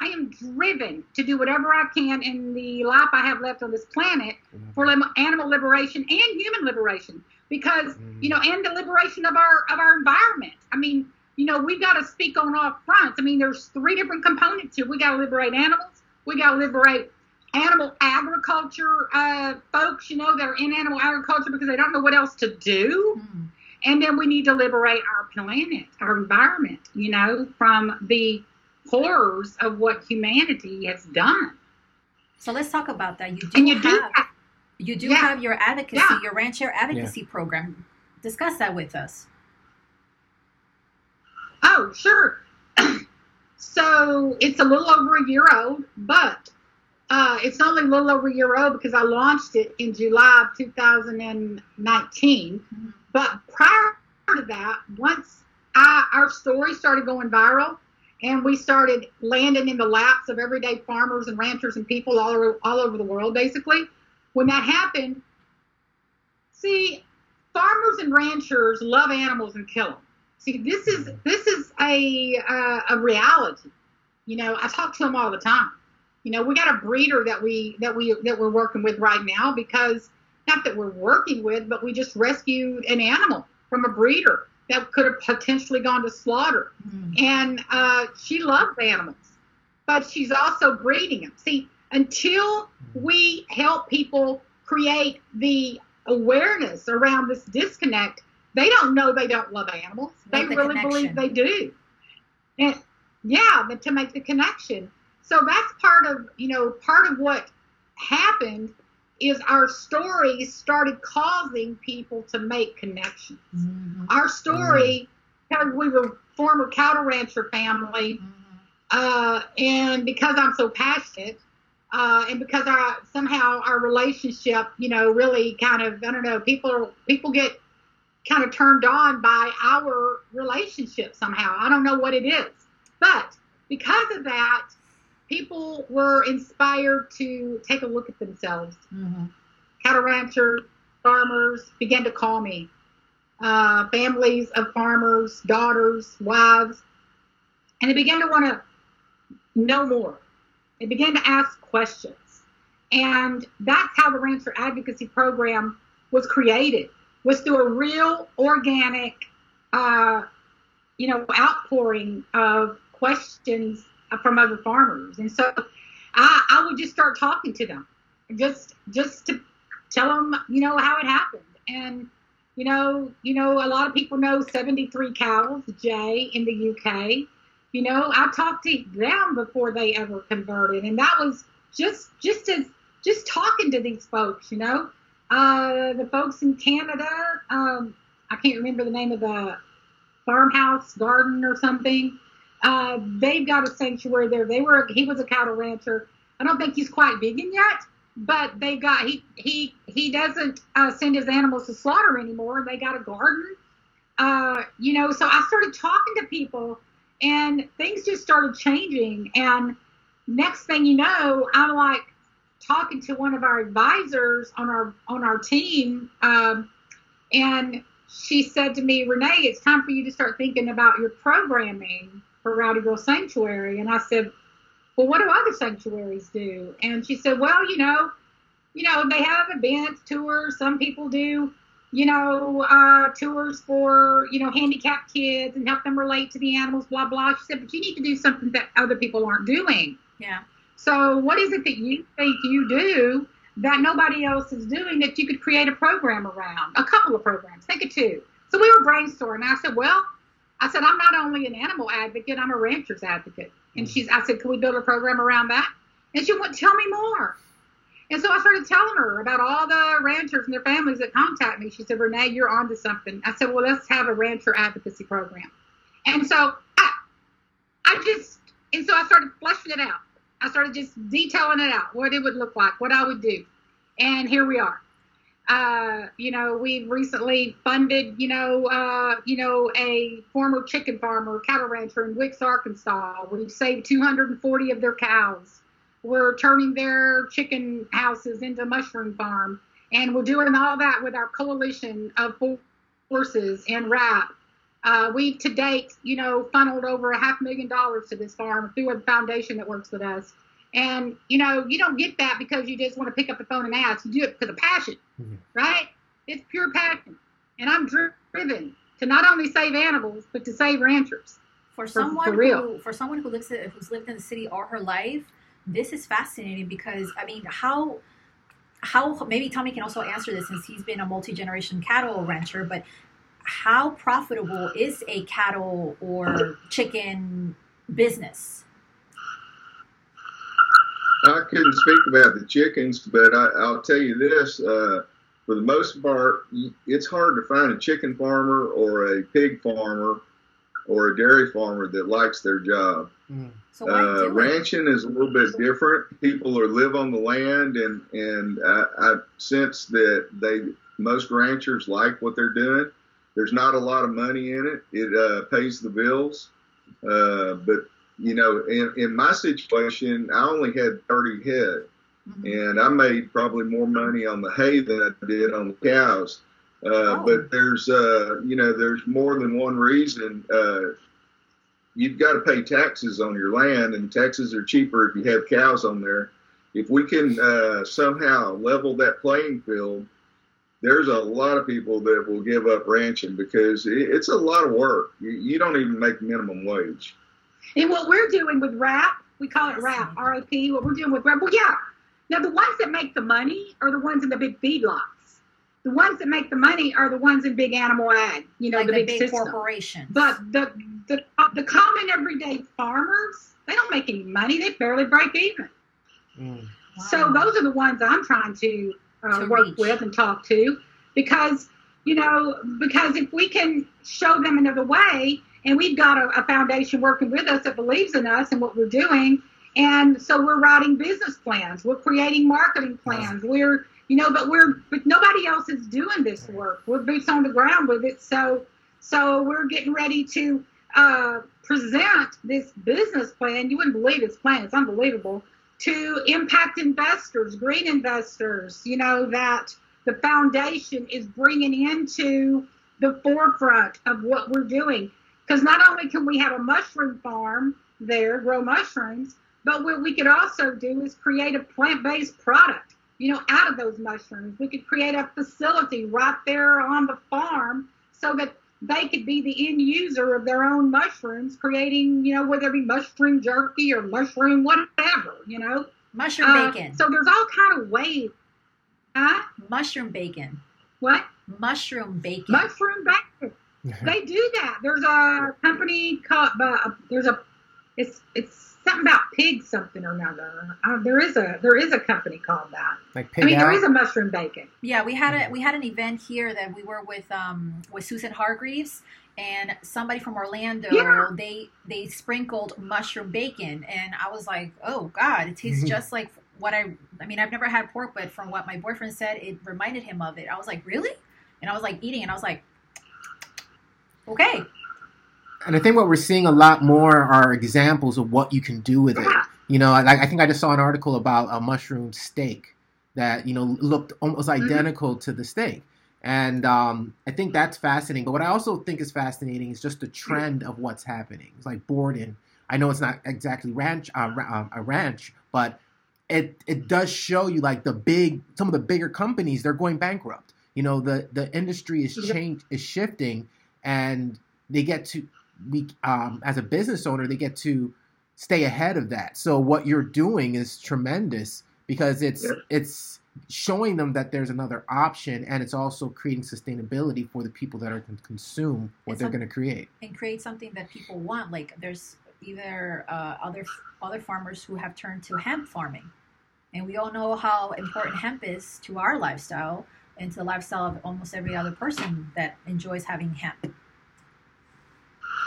A: I am driven to do whatever I can in the life I have left on this planet for animal liberation and human liberation. Because you know and the liberation of our of our environment. I mean you know we got to speak on all fronts. I mean there's three different components here. We got to liberate animals. We got to liberate animal agriculture uh, folks you know that are in animal agriculture because they don't know what else to do.
E: Mm.
A: And then we need to liberate our planet our environment you know from the horrors of what humanity has done
E: So let's talk about that. You do
A: and you do
E: have you do
A: Yeah.
E: have your advocacy,
A: Yeah.
E: your rancher advocacy program. Discuss that with us.
A: Oh, sure. so it's a little over a year old, but uh, it's only a little over a year old because I launched it in July of 2019.
E: Mhm.
A: But prior to that, once I, our story started going viral and we started landing in the laps of everyday farmers and ranchers and people all over, all over the world, basically, when that happened, see, farmers and ranchers love animals and kill them. See, this is this is a uh, a reality. You know, I talk to them all the time. You know, we got a breeder that we that we that we're working with right now because not that we're working with, but we just rescued an animal from a breeder that could have potentially gone to slaughter.
E: Mm.
A: And uh, she loves animals, but she's also breeding them. See, until we help people create the awareness around this disconnect, they don't know they don't love animals. They
E: the
A: really believe they do. And yeah, but to make the connection. So that's part of, you know, part of what happened is our stories started causing people to make connections.
E: Mhm.
A: Our story, because we were former cattle rancher family,
E: Mhm.
A: uh, and because I'm so passionate, uh, and because I somehow our relationship, you know, really kind of I don't know, people people get kind of turned on by our relationship somehow. I don't know what it is, but because of that, people were inspired to take a look at themselves
E: Mhm.
A: cattle ranchers, farmers began to call me. Uh, families of farmers, daughters, wives, and they began to want to know more. They began to ask questions. And that's how the Rancher Advocacy Program was created, was through a real organic, uh, you know, outpouring of questions from other farmers. And so I, I would just start talking to them just just to tell them you know how it happened. And you know you know a lot of people know 73 cows jay in the uk you know i talked to them before they ever converted. And that was just just as just talking to these folks you know. Uh the folks in canada um i can't remember the name of the farmhouse garden or something uh they've got a sanctuary there they were he was a cattle rancher i don't think he's quite vegan yet but they got he he he doesn't uh, send his animals to slaughter anymore. They got a garden uh, you know, so I started talking to people, and things just started changing. And next thing you know, I'm like talking to one of our advisors on our on our team, um, and she said to me, Renee, it's time for you to start thinking about your programming for Rowdy Girl Sanctuary. And I said, well, what do other sanctuaries do? And she said, well, you know, you know, they have events, tours. Some people do, you know, uh, tours for, you know, handicapped kids and help them relate to the animals, blah, blah. She said, but you need to do something that other people aren't doing.
E: Yeah.
A: So what is it that you think you do that nobody else is doing that you could create a program around? A couple of programs. Think of two. So we were brainstorming. I said, well, I said, I'm not only an animal advocate, I'm a rancher's advocate. And mm. she's, I said, can we build a program around that? And she went, tell me more. And so I started telling her about all the ranchers and their families that contact me. She said, Renee, you're onto something. I said, well, let's have a rancher advocacy program. And so I, I just, and so I started fleshing it out. I started just detailing it out, what it would look like, what I would do. And here we are. Uh, you know, we've recently funded, you know, uh, you know, a former chicken farmer, cattle rancher in Wickes, Arkansas. We've saved 240 of their cows. We're turning their chicken houses into mushroom farm, and we're doing all that with our coalition of forces and RAP. Uh, we've to date, you know, funneled over a half million dollars to this farm through a foundation that works with us. And you know, you don't get that because you just want to pick up the phone and ask. You do it because of passion, mm-hmm. right? It's pure passion. And I'm driven to not only save animals but to save ranchers.
E: For someone for, for who, for someone who lives who's lived in the city all her life, this is fascinating because I mean, how how maybe Tommy can also answer this since he's been a multi generation cattle rancher, but how profitable is a cattle or chicken business?
B: I couldn't speak about the chickens, but I, will tell you this: uh, for the most part, it's hard to find a chicken farmer or a pig farmer or a dairy farmer that likes their job.
E: Mm.
B: So uh, ranching is a little bit different. People are live on the land, and and I, I sense that they most ranchers like what they're doing. There's not a lot of money in it. It uh, pays the bills, uh, but you know, in, in my situation, I only had 30 head, mm-hmm. and I made probably more money on the hay than I did on the cows. Uh, oh. But there's, uh, you know, there's more than one reason. Uh, you've got to pay taxes on your land, and taxes are cheaper if you have cows on there. If we can uh, somehow level that playing field, there's a lot of people that will give up ranching because it's a lot of work. You, you don't even make minimum wage.
A: And what we're doing with RAP, we call it RAP, R O P. what we're doing with RAP, well, yeah. Now, the ones that make the money are the ones in the big feedlots. The ones that make the money are the ones in big animal ag, you know,
E: like
A: the,
E: the,
A: big,
E: big corporations.
A: But the, the, the common everyday farmers, they don't make any money. They barely break even. Mm. Wow. So those are the ones I'm trying to, uh, to work reach. with and talk to because, you know, because if we can show them another way, and we've got a, a foundation working with us that believes in us and what we're doing. And so we're writing business plans. We're creating marketing plans. We're, you know, but we're, but nobody else is doing this work. We're boots on the ground with it. So, so we're getting ready to uh, present this business plan. You wouldn't believe this plan. It's unbelievable to impact investors, green investors, you know, that the foundation is bringing into the forefront of what we're doing. Because not only can we have a mushroom farm there, grow mushrooms, but what we could also do is create a plant-based product, you know, out of those mushrooms. We could create a facility right there on the farm so that they could be the end user of their own mushrooms, creating, you know, whether it be mushroom jerky or mushroom whatever, you know.
E: Mushroom uh, bacon.
A: So there's all kind of ways. Huh?
E: Mushroom bacon.
A: What?
E: Mushroom bacon.
A: Mushroom bacon. They do that. There's a company called. Uh, there's a. It's it's something about pig something or another. Uh, there is a there is a company called that.
C: Like pig
A: I mean,
C: out?
A: there is a mushroom bacon.
E: Yeah, we had a we had an event here that we were with um with Susan Hargreaves and somebody from Orlando.
A: Yeah.
E: They they sprinkled mushroom bacon, and I was like, oh god, it tastes mm-hmm. just like what I. I mean, I've never had pork, but from what my boyfriend said, it reminded him of it. I was like, really? And I was like eating, and I was like, Okay.
C: And I think what we're seeing a lot more are examples of what you can do with it. You know, I, I think I just saw an article about a mushroom steak that you know looked almost
A: Mhm.
C: identical to the steak, and um, I think that's fascinating. But what I also think is fascinating is just the trend of what's happening. It's like Borden. I know it's not exactly ranch uh, uh, a ranch, but it it does show you like the big some of the bigger companies they're going bankrupt. You know, the the industry is change is shifting, and they get to we um, as a business owner they get to stay ahead of that. So what you're doing is tremendous because it's
B: Yeah.
C: it's showing them that there's another option and it's also creating sustainability for the people that are going to consume what
E: It's
C: they're going to create.
E: and create something that people want. Like there's either uh, other other farmers who have turned to hemp farming, and we all know how important hemp is to our lifestyle and to the lifestyle of almost every other person that enjoys having hemp.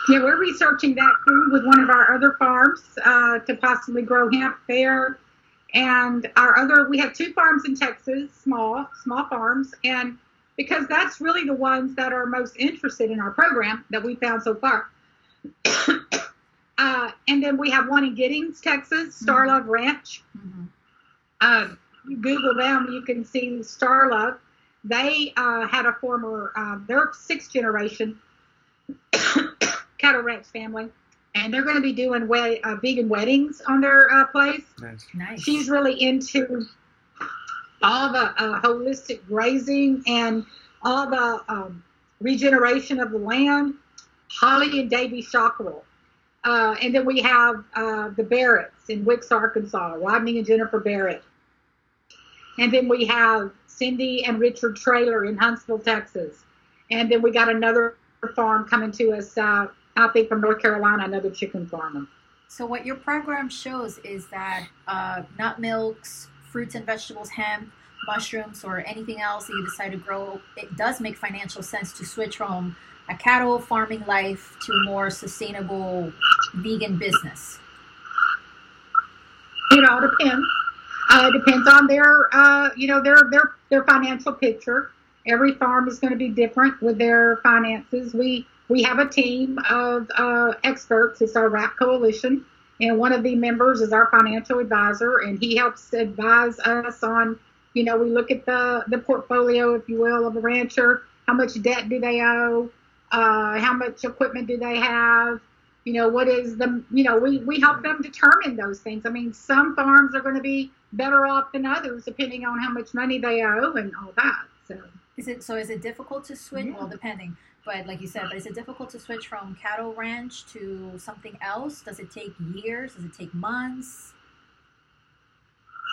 A: Yeah, we're researching that too with one of our other farms uh, to possibly grow hemp there. And our other, we have two farms in Texas, small, small farms, and because that's really the ones that are most interested in our program that we found so far. uh, and then we have one in Giddings, Texas, Starlove Ranch.
E: Mhm.
A: Uh, you Google them, you can see Starlove. They uh, had a former, uh, they're sixth generation cattle ranch family, and they're going to be doing wed- uh, vegan weddings on their uh, place.
C: Nice.
E: Nice.
A: She's really into all the uh, holistic grazing and all the um, regeneration of the land. Holly and Davy Shockwell. Uh, and then we have uh, the Barretts in Wickes, Arkansas, Rodney and Jennifer Barrett. And then we have Cindy and Richard Trailer in Huntsville, Texas. And then we got another farm coming to us, uh, I think from North Carolina, another chicken farmer.
E: So what your program shows is that uh, nut milks, fruits and vegetables, hemp, mushrooms, or anything else that you decide to grow, it does make financial sense to switch from a cattle farming life to a more sustainable vegan business.
A: It all depends. Uh, depends on their, uh, you know, their their their financial picture. Every farm is going to be different with their finances. We we have a team of uh, experts. It's our RAP coalition, and one of the members is our financial advisor, and he helps advise us on, you know, we look at the the portfolio, if you will, of a rancher. How much debt do they owe? Uh, how much equipment do they have? you know what is the you know we we help them determine those things i mean some farms are going to be better off than others depending on how much money they owe and all that so
E: Is it so? Is it difficult to switch?
A: Yeah.
E: Well, depending, but like you said, but is it difficult to switch from cattle ranch to something else? Does it take years? Does it take months?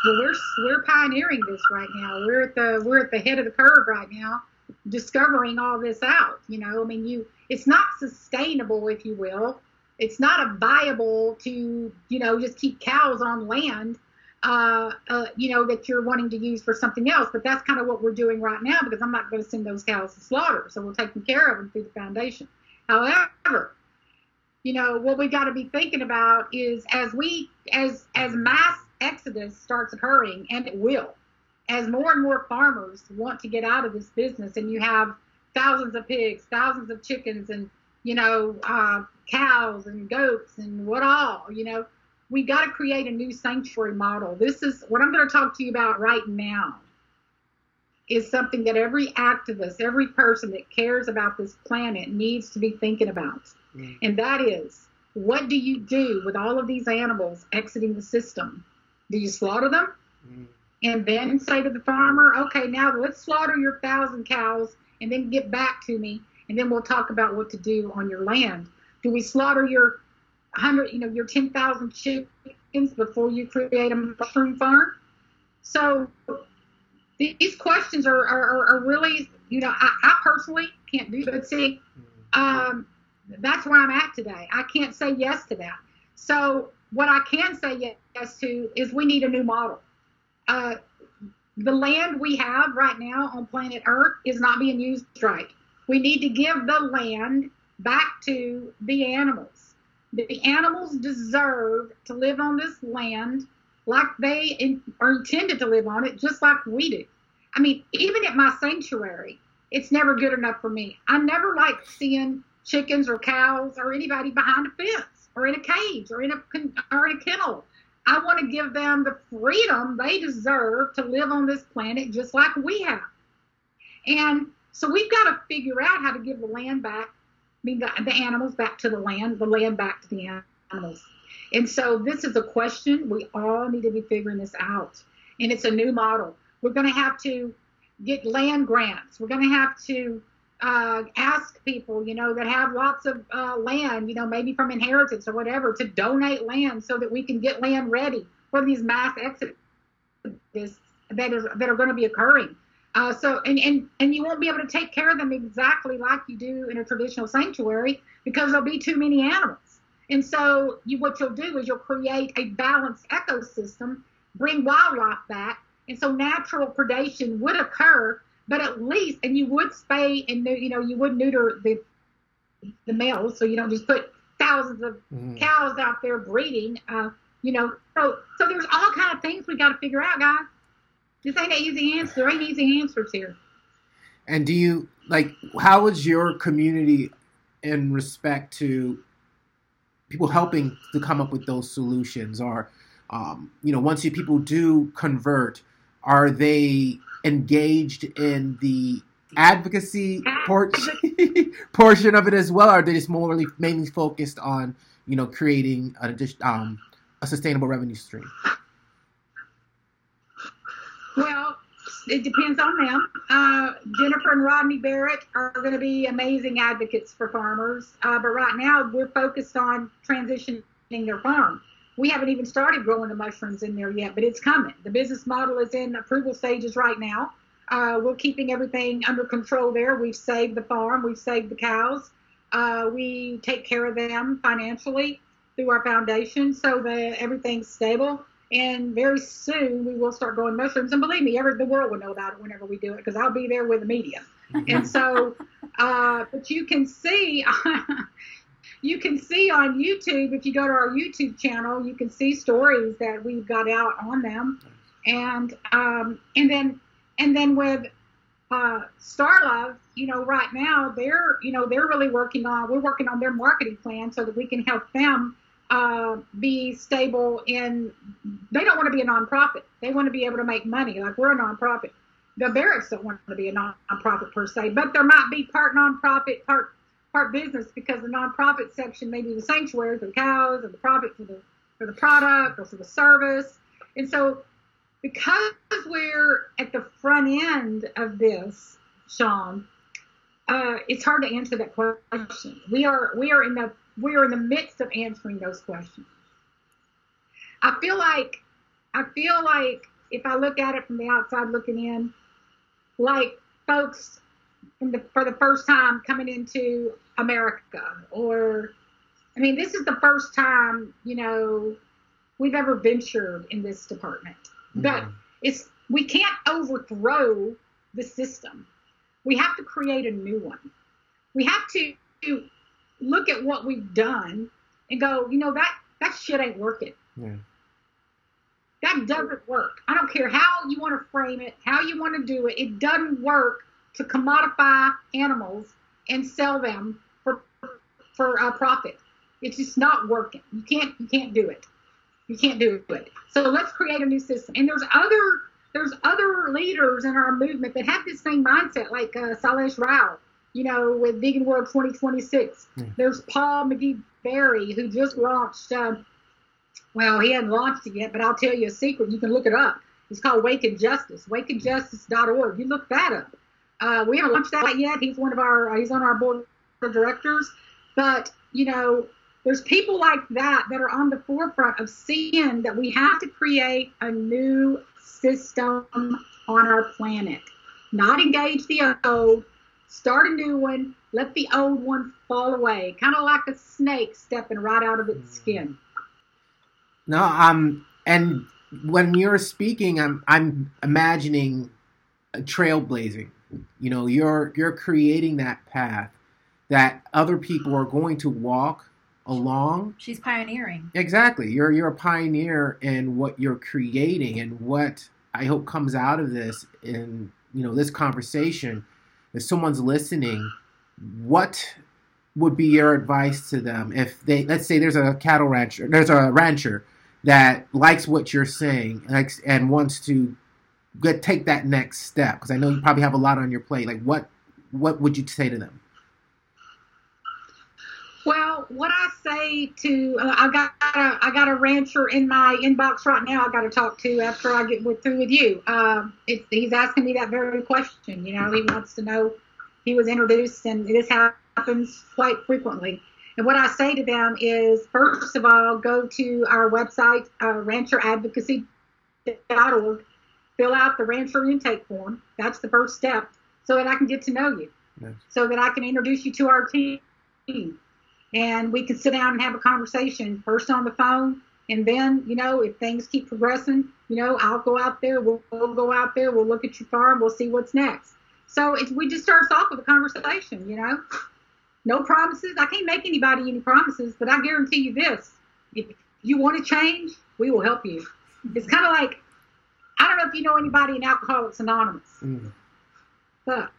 A: well we're we're pioneering this right now we're at the we're at the head of the curve right now discovering all this out you know i mean you it's not sustainable if you will it's not a viable to you know just keep cows on land uh, uh, you know that you're wanting to use for something else but that's kind of what we're doing right now because i'm not going to send those cows to slaughter so we're taking care of them through the foundation. However you know what we've got to be thinking about is as we as as mass exodus starts occurring and it will as more and more farmers want to get out of this business and you have thousands of pigs thousands of chickens and you know uh, cows and goats and what all you know we got to create a new sanctuary model this is what i'm going to talk to you about right now is something that every activist every person that cares about this planet needs to be thinking about
C: Mm.
A: and that is what do you do with all of these animals exiting the system do you slaughter them
C: Mm.
A: and then say to the farmer, okay, now let's slaughter your thousand cows and then get back to me, and then we'll talk about what to do on your land. Do we slaughter your hundred, you know, your ten thousand chickens before you create a mushroom farm? So these questions are, are, are really, you know, I, I personally can't do, but see, um, that's where I'm at today. I can't say yes to that. So what I can say yes to is we need a new model. Uh, the land we have right now on planet Earth is not being used right. We need to give the land back to the animals. The animals deserve to live on this land like they in, are intended to live on it, just like we do. I mean, even at my sanctuary, it's never good enough for me. I never like seeing chickens or cows or anybody behind a fence or in a cage or in a or in a kennel. I want to give them the freedom they deserve to live on this planet just like we have. And so we've got to figure out how to give the land back, I mean, the, the animals back to the land, the land back to the animals. And so this is a question we all need to be figuring this out. And it's a new model. We're going to have to get land grants. We're going to have to uh, ask people, you know, that have lots of uh, land, you know, maybe from inheritance or whatever, to donate land so that we can get land ready for these mass exodus that are that are going to be occurring. Uh, so and, and and you won't be able to take care of them exactly like you do in a traditional sanctuary because there'll be too many animals. And so you what you'll do is you'll create a balanced ecosystem, bring wildlife back, and so natural predation would occur but at least, and you would spay and you know you would neuter the the males, so you don't just put thousands of mm-hmm. cows out there breeding. Uh, you know, so so there's all kind of things we got to figure out, guys. This ain't an easy answer. There ain't easy answers here.
C: And do you like how is your community in respect to people helping to come up with those solutions or um, you know once you people do convert are they engaged in the advocacy portion portion of it as well, or are they just more mainly focused on you know creating a, um, a sustainable revenue stream?
A: Well, it depends on them. Uh, Jennifer and Rodney Barrett are going to be amazing advocates for farmers, uh, but right now we're focused on transitioning their farm we haven't even started growing the mushrooms in there yet, but it's coming. The business model is in approval stages right now. Uh, we're keeping everything under control there. We've saved the farm, we've saved the cows. Uh, we take care of them financially through our foundation so that everything's stable. And very soon we will start growing mushrooms. And believe me, every, the world will know about it whenever we do it because I'll be there with the media. and so, uh, but you can see you can see on YouTube, if you go to our YouTube channel, you can see stories that we've got out on them. And um, and then and then with uh, Starlove, you know, right now they're you know they're really working on we're working on their marketing plan so that we can help them uh, be stable in. They don't want to be a nonprofit. They want to be able to make money. Like we're a nonprofit. The Barretts don't want to be a nonprofit per se, but there might be part nonprofit, part part business because the nonprofit section may be the sanctuary for the cows or the profit for the for the product or for the service. And so because we're at the front end of this, Sean, uh, it's hard to answer that question. We are we are in the we are in the midst of answering those questions. I feel like I feel like if I look at it from the outside looking in, like folks the, for the first time coming into America, or I mean, this is the first time you know we've ever ventured in this department. Mm-hmm. But it's we can't overthrow the system. We have to create a new one. We have to look at what we've done and go, you know, that that shit ain't working. Yeah. That doesn't work. I don't care how you want to frame it, how you want to do it. It doesn't work to commodify animals and sell them for for a profit. It's just not working. You can't you can't do it. You can't do it. So let's create a new system. And there's other there's other leaders in our movement that have this same mindset, like uh, Rao, you know, with Vegan World 2026. Mm. There's Paul McGee Berry, who just launched. Uh, well, he hasn't launched it yet, but I'll tell you a secret. You can look it up. It's called Waken Justice, wakenjustice.org. You look that up. Uh, we haven't launched that yet. He's one of our, he's on our board of directors. But, you know, there's people like that that are on the forefront of seeing that we have to create a new system on our planet. Not engage the old, start a new one, let the old one fall away. Kind of like a snake stepping right out of its skin.
C: No, um, and when you're speaking, I'm I'm imagining trailblazing you know, you're you're creating that path that other people are going to walk along.
E: She's pioneering.
C: Exactly. You're you're a pioneer in what you're creating and what I hope comes out of this in you know this conversation if someone's listening what would be your advice to them if they let's say there's a cattle rancher there's a rancher that likes what you're saying likes and wants to get take that next step? Because I know you probably have a lot on your plate. Like what what would you say to them
A: what I say to uh, I got a, I got a rancher in my inbox right now. I got to talk to after I get with, through with you. Um, it's, he's asking me that very question. You know, he wants to know. He was introduced, and this happens quite frequently. And what I say to them is, first of all, go to our website, uh, rancheradvocacy.org, fill out the rancher intake form. That's the first step, so that I can get to know you, so that I can introduce you to our team and we can sit down and have a conversation first on the phone. And then you know if things keep progressing you know i'll go out there we'll, we'll go out there we'll look at your farm we'll see what's next. So it, we just starts off with a conversation you know. No promises. I can't make anybody any promises but i guarantee you this. If you want to change we will help you. It's kind of like i don't know if you know anybody in alcoholics anonymous.
C: Mm.
A: but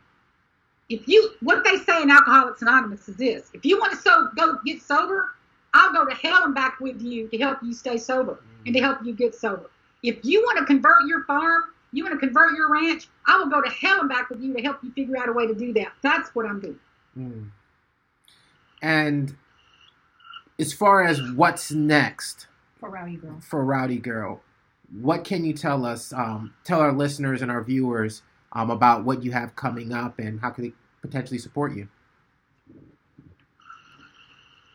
A: if you what they say in Alcoholics Anonymous is this: if you want to so go get sober, I'll go to hell and back with you to help you stay sober and to help you get sober. If you want to convert your farm, you want to convert your ranch, I will go to hell and back with you to help you figure out a way to do that. That's what I'm doing.
C: Mm. And as far as what's next
E: For Rowdy Girl.
C: for Rowdy Girl, what can you tell us? Um, tell our listeners and our viewers um, about what you have coming up and how can they potentially support you.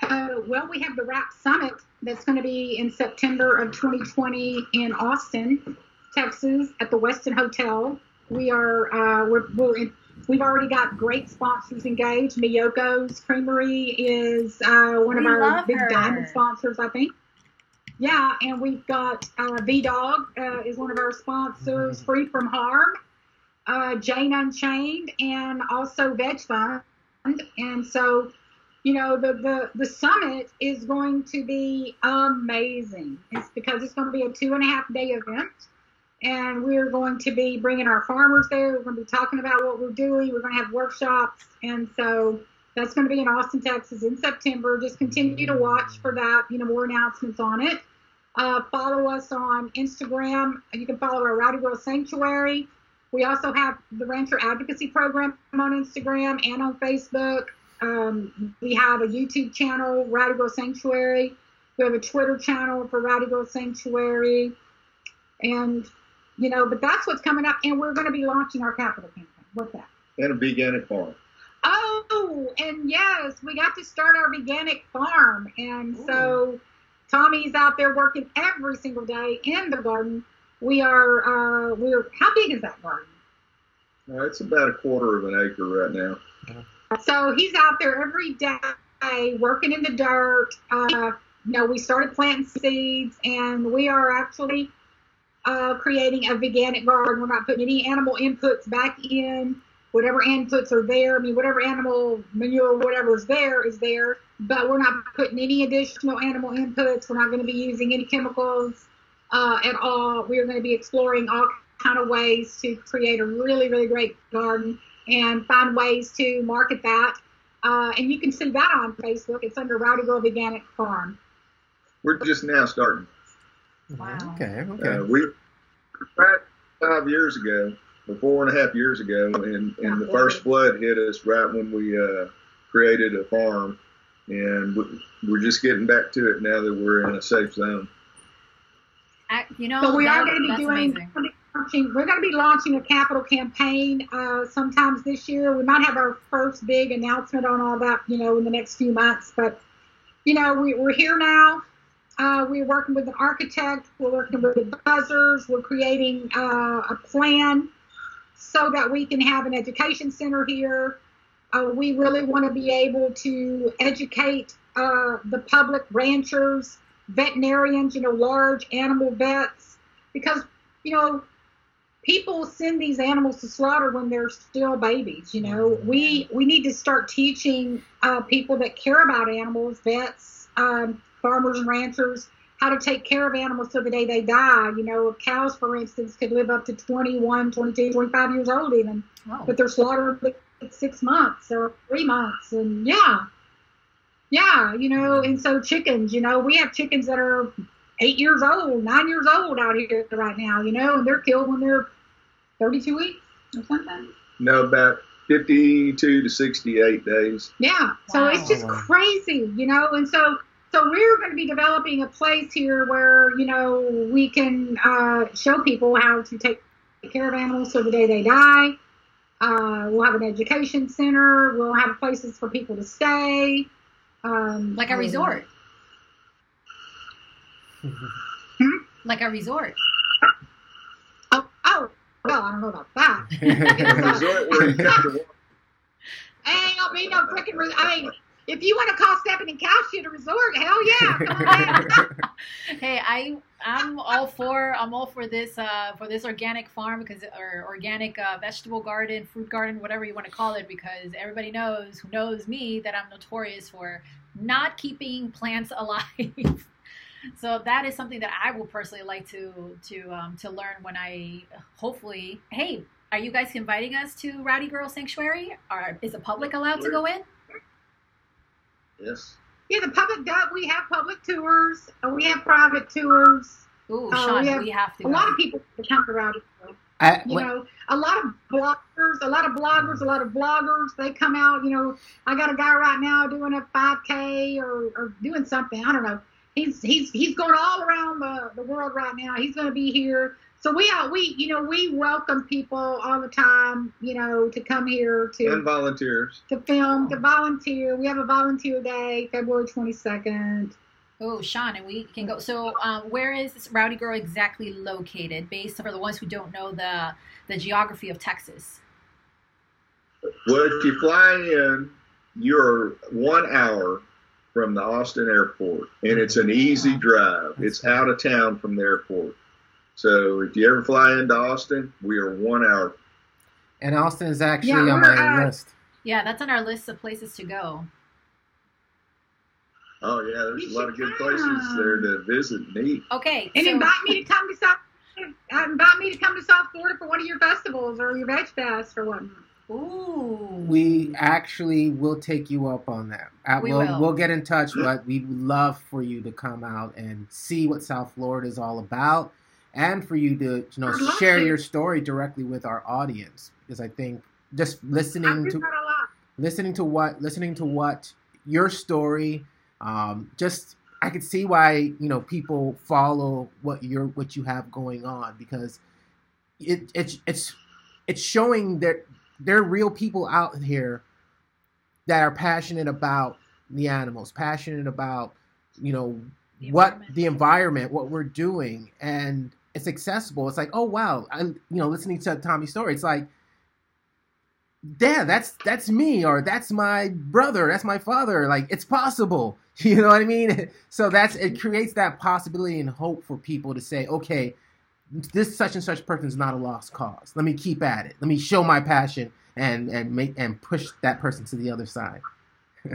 A: Uh, well, we have the RAP Summit that's going to be in September of 2020 in Austin, Texas, at the Westin Hotel. We are uh, we're, we're in, we've already got great sponsors engaged. Miyoko's Creamery is uh, one
E: We
A: of our big
E: her.
A: diamond sponsors, I think. Yeah, and we've got uh, V Dog uh, is one of our sponsors. Free from Harm, uh, Jane Unchained, and also Veg Fund. And so you know the, the the summit is going to be amazing. It's because it's going to be a two and a half day event and we're going to be bringing our farmers there. We're going to be talking about what we're doing. We're going to have workshops. And so that's going to be in austin texas in september. Just continue to watch for that. You know more announcements on it. Uh, follow us on instagram. You can follow our rowdy girl sanctuary we also have the rancher advocacy program on instagram and on facebook um, we have a YouTube channel, Girl Sanctuary. We have a Twitter channel for Girl Sanctuary. And, you know, but that's what's coming up. And we're going to be launching our capital campaign. What's that?
B: And a veganic farm.
A: Oh, and yes, we got to start our veganic farm. And so Tommy's out there working every single day in the garden. We are, uh, we're, how big is that garden?
B: Uh, it's about a quarter of an acre right now.
A: So he's out there every day working in the dirt. Uh, you know, we started planting seeds, and we are actually uh, creating a veganic garden. We're not putting any animal inputs back in. Whatever inputs are there, I mean, whatever animal manure, whatever is there, is there. But we're not putting any additional animal inputs. We're not going to be using any chemicals uh, at all. We are going to be exploring all kind of ways to create a really, really great garden and find ways to market that. Uh, and you can see that on Facebook. It's under Rowdy Girl Veganic Farm.
B: We're just now starting.
E: Wow.
C: Okay. Okay.
B: Uh, we right five years ago, or four and a half years ago, and, and the first flood hit us right when we uh, created a farm, and we're just getting back to it now that we're in a safe zone.
E: I, you know,
A: So we
E: that-
A: are going to be doing. Launching, we're going to be launching a capital campaign uh, sometimes this year. We might have our first big announcement on all that, you know, in the next few months. But you know, we, we're here now. Uh, we're working with an architect. We're working with advisors. We're creating uh, a plan so that we can have an education center here. Uh, we really want to be able to educate uh, the public, ranchers, veterinarians, you know, large animal vets, because you know people send these animals to slaughter when they're still babies. You know, we we need to start teaching uh, people that care about animals, vets, um, farmers and ranchers, how to take care of animals till the day they die. You know, cows, for instance, could live up to 21, 22, 25 years old even,
E: Oh.
A: but they're slaughtered at six months or three months, and yeah. Yeah, you know, and so chickens, you know, we have chickens that are eight years old, nine years old out here right now, you know, and they're killed when they're 32 weeks or something.
B: No, about 52 to 68 days.
A: Yeah, so
E: Wow.
A: it's just crazy, you know, and so so we're going to be developing a place here where you know we can uh, show people how to take care of animals till the day they die. Uh, we'll have an education center. We'll have places for people to stay. Um,
E: Like a resort.
A: Hmm?
E: Like a resort.
A: Oh, oh, well, I don't know about that.
B: Resort where you come to work.
A: Ain't gonna be no freaking. Re- I mean, if you want to call Stephanie and Couch at a resort, hell yeah, come on
E: hey, I I'm all for I'm all for this uh, for this organic farm because or organic uh, vegetable garden, fruit garden, whatever you want to call it, because everybody knows who knows me that I'm notorious for not keeping plants alive. so that is something that I will personally like to to um, to learn when I hopefully. Hey, are you guys inviting us to Rowdy Girl Sanctuary? Or is the public allowed to go in?
B: Yes.
A: Yeah, the public does. We have public tours. uh, We have private tours.
E: Ooh,
A: Oh,
E: Sean,
A: we have
E: we have to.
A: A lot of people come around. Rowdy. Grove.
C: I,
A: You
C: when-
A: know, a lot of bloggers, a lot of bloggers, a lot of bloggers. They come out. You know, I got a guy right now doing a 5K or, or doing something. I don't know. He's he's he's going all around the, the world right now. He's going to be here. So we are we you know we welcome people all the time. You know, to come here to
B: And volunteers.
A: to film, to volunteer. We have a volunteer day, February 22nd.
E: Oh, Sean, and we can go. So, um, where is this Rowdy Girl exactly located? Based for the ones who don't know the the geography of Texas.
B: Well, if you fly in, you're one hour from the Austin airport, and it's an easy drive. It's out of town from the airport. So if you ever fly into Austin, we are one hour.
C: and Austin is actually
A: Yeah,
C: on
A: we're,
C: my
A: uh,
C: list.
E: Yeah, that's on our list of places to go.
B: Oh yeah, there's
A: You
B: a lot of
A: should
B: good places there to visit and eat.
E: Okay,
A: And
E: so
A: invite me to come to South. Uh, invite me to come to South Florida for one of your festivals or your Veg Fest or whatnot.
E: ooh,
C: We actually will take you up on that. Uh,
E: We
C: we'll,
E: will.
C: we'll get in touch, but we'd love for you to come out and see what South Florida is all about, and for you to you know share
A: to.
C: your story directly with our audience. Because I think just listening to
A: that a lot.
C: listening to what listening to what your story um, just i could see why you know people follow what you're what you have going on because it it's it's it's showing that there are real people out here that are passionate about the animals passionate about you know
E: The
C: what the environment what we're doing and it's accessible it's like oh wow i you know listening to tommy's story it's like yeah, that's that's me or that's my brother, that's my father. Like it's possible. You know what I mean? So that's it creates that possibility and hope for people to say, okay, this such and such person is not a lost cause. Let me keep at it. Let me show my passion and and make and push that person to the other side.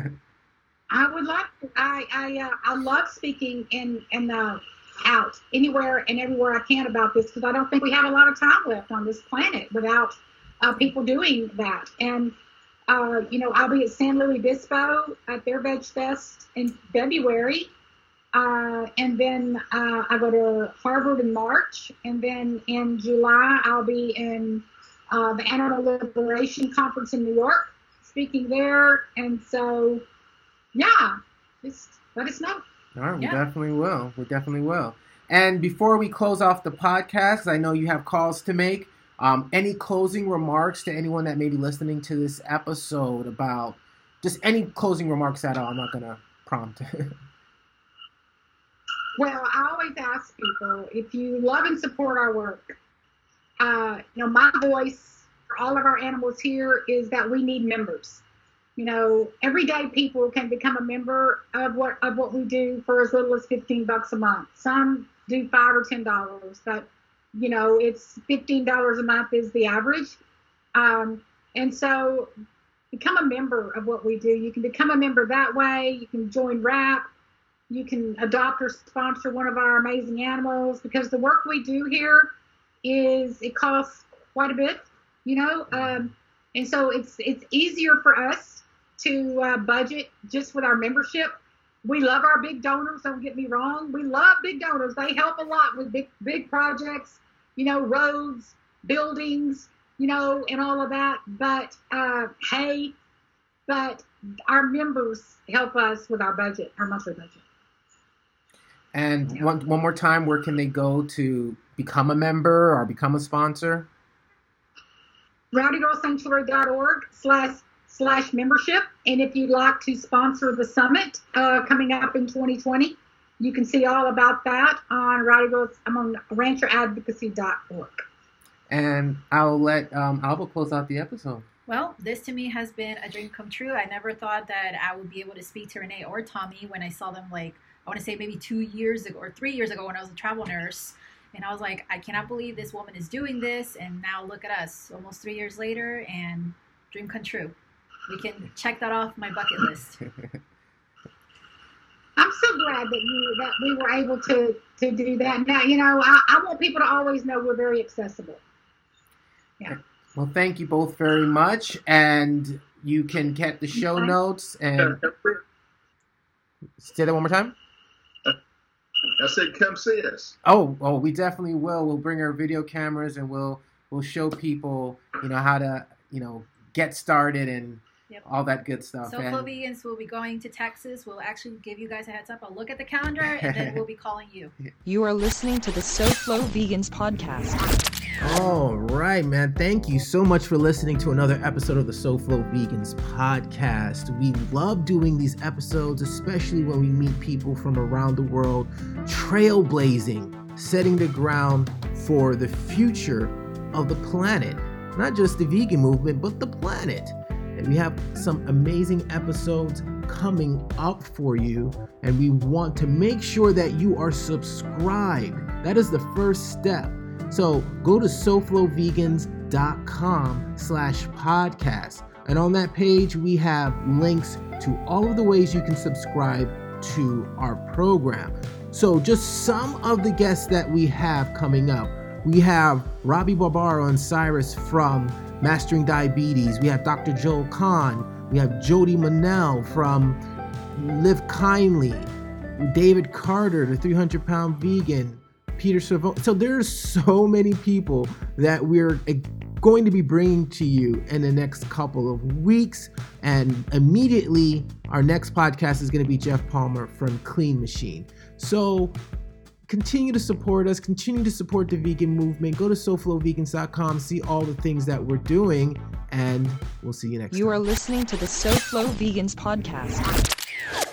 A: I would. To. I I uh, I love speaking in in uh, out anywhere and everywhere I can about this because I don't think we have a lot of time left on this planet without uh, people doing that. And uh, you know, I'll be at San Luis Obispo at their Veg Fest in February. Uh, and then uh, I go to Harvard in March, and then in July I'll be in uh, the Animal Liberation Conference in New York, speaking there. And so, yeah, just let us know.
C: All right, we
E: Yeah.
C: definitely will. We definitely will. And before we close off the podcast, I know you have calls to make. Um, any closing remarks to anyone that may be listening to this episode about just any closing remarks at all? I'm not gonna prompt.
A: Well, I always ask people if you love and support our work. Uh, you know, my voice for all of our animals here is that we need members. You know, everyday people can become a member of what of what we do for as little as fifteen bucks a month. Some do five or ten dollars, but you know, it's fifteen dollars a month is the average. Um, and so, become a member of what we do. You can become a member that way. You can join RAP you can adopt or sponsor one of our amazing animals because the work we do here is it costs quite a bit, you know, um, and so it's it's easier for us to uh, budget just with our membership. We love our big donors. Don't get me wrong. We love big donors. They help a lot with big big projects. You know, roads, buildings, you know, and all of that. But uh, hey, but our members help us with our budget, our monthly budget.
C: And
A: Yeah.
C: one one more time, where can they go to become a member or become a sponsor?
A: rowdygirlsanctuary.org slash slash membership. And if you'd like to sponsor the summit uh, coming up in 2020, you can see all about that on Rowdy I'm on rancheradvocacy.org.
C: And I'll let um, Alba close out the episode.
E: Well, this to me has been a dream come true. I never thought that I would be able to speak to Renee or Tommy when I saw them, like, I want to say maybe two years ago or three years ago when I was a travel nurse. And I was like, I cannot believe this woman is doing this. And now look at us, almost three years later, and dream come true. We can check that off my bucket list.
A: I'm so glad that you that we were able to to do that. Now, you know, I, I want people to always know we're very accessible. Yeah.
C: Well, thank you both very much, and you can get the show
A: Okay.
C: notes and say that one more time.
B: I said, come see us.
C: Oh, oh, we definitely will. We'll bring our video cameras and we'll we'll show people, you know, how to, you know, get started and
E: Yep.
C: all that good stuff.
E: So,
C: And-
E: Flow Vegans will be going to Texas. We'll actually give you guys a heads up. I'll look at the calendar and then we'll be calling you.
D: You are listening to the SoFlo Vegans podcast.
C: All right, man. Thank you so much for listening to another episode of the SoFlo Vegans podcast. We love doing these episodes, especially when we meet people from around the world, trailblazing, setting the ground for the future of the planet. Not just the vegan movement, but the planet. And we have some amazing episodes coming up for you, and we want to make sure that you are subscribed. That is the first step. So go to soflovegans.com slash podcast. And on that page, we have links to all of the ways you can subscribe to our program. So just some of the guests that we have coming up. We have Robby Barbaro and Cyrus from Mastering Diabetes. We have Dr. Joel Kahn. We have Jody Manel from Live Kindly. David Carter, the 300 pound vegan. Peter Servo. So there's so many people that we're eh, going to be bringing to you in the next couple of weeks. And immediately, our next podcast is going to be Jeff Palmer from Clean Machine. So continue to support us, continue to support the vegan movement. Go to soflovegans.com, see all the things that we're doing, and we'll see you next
D: You
C: time.
D: You are listening to the SoFlo Vegans podcast.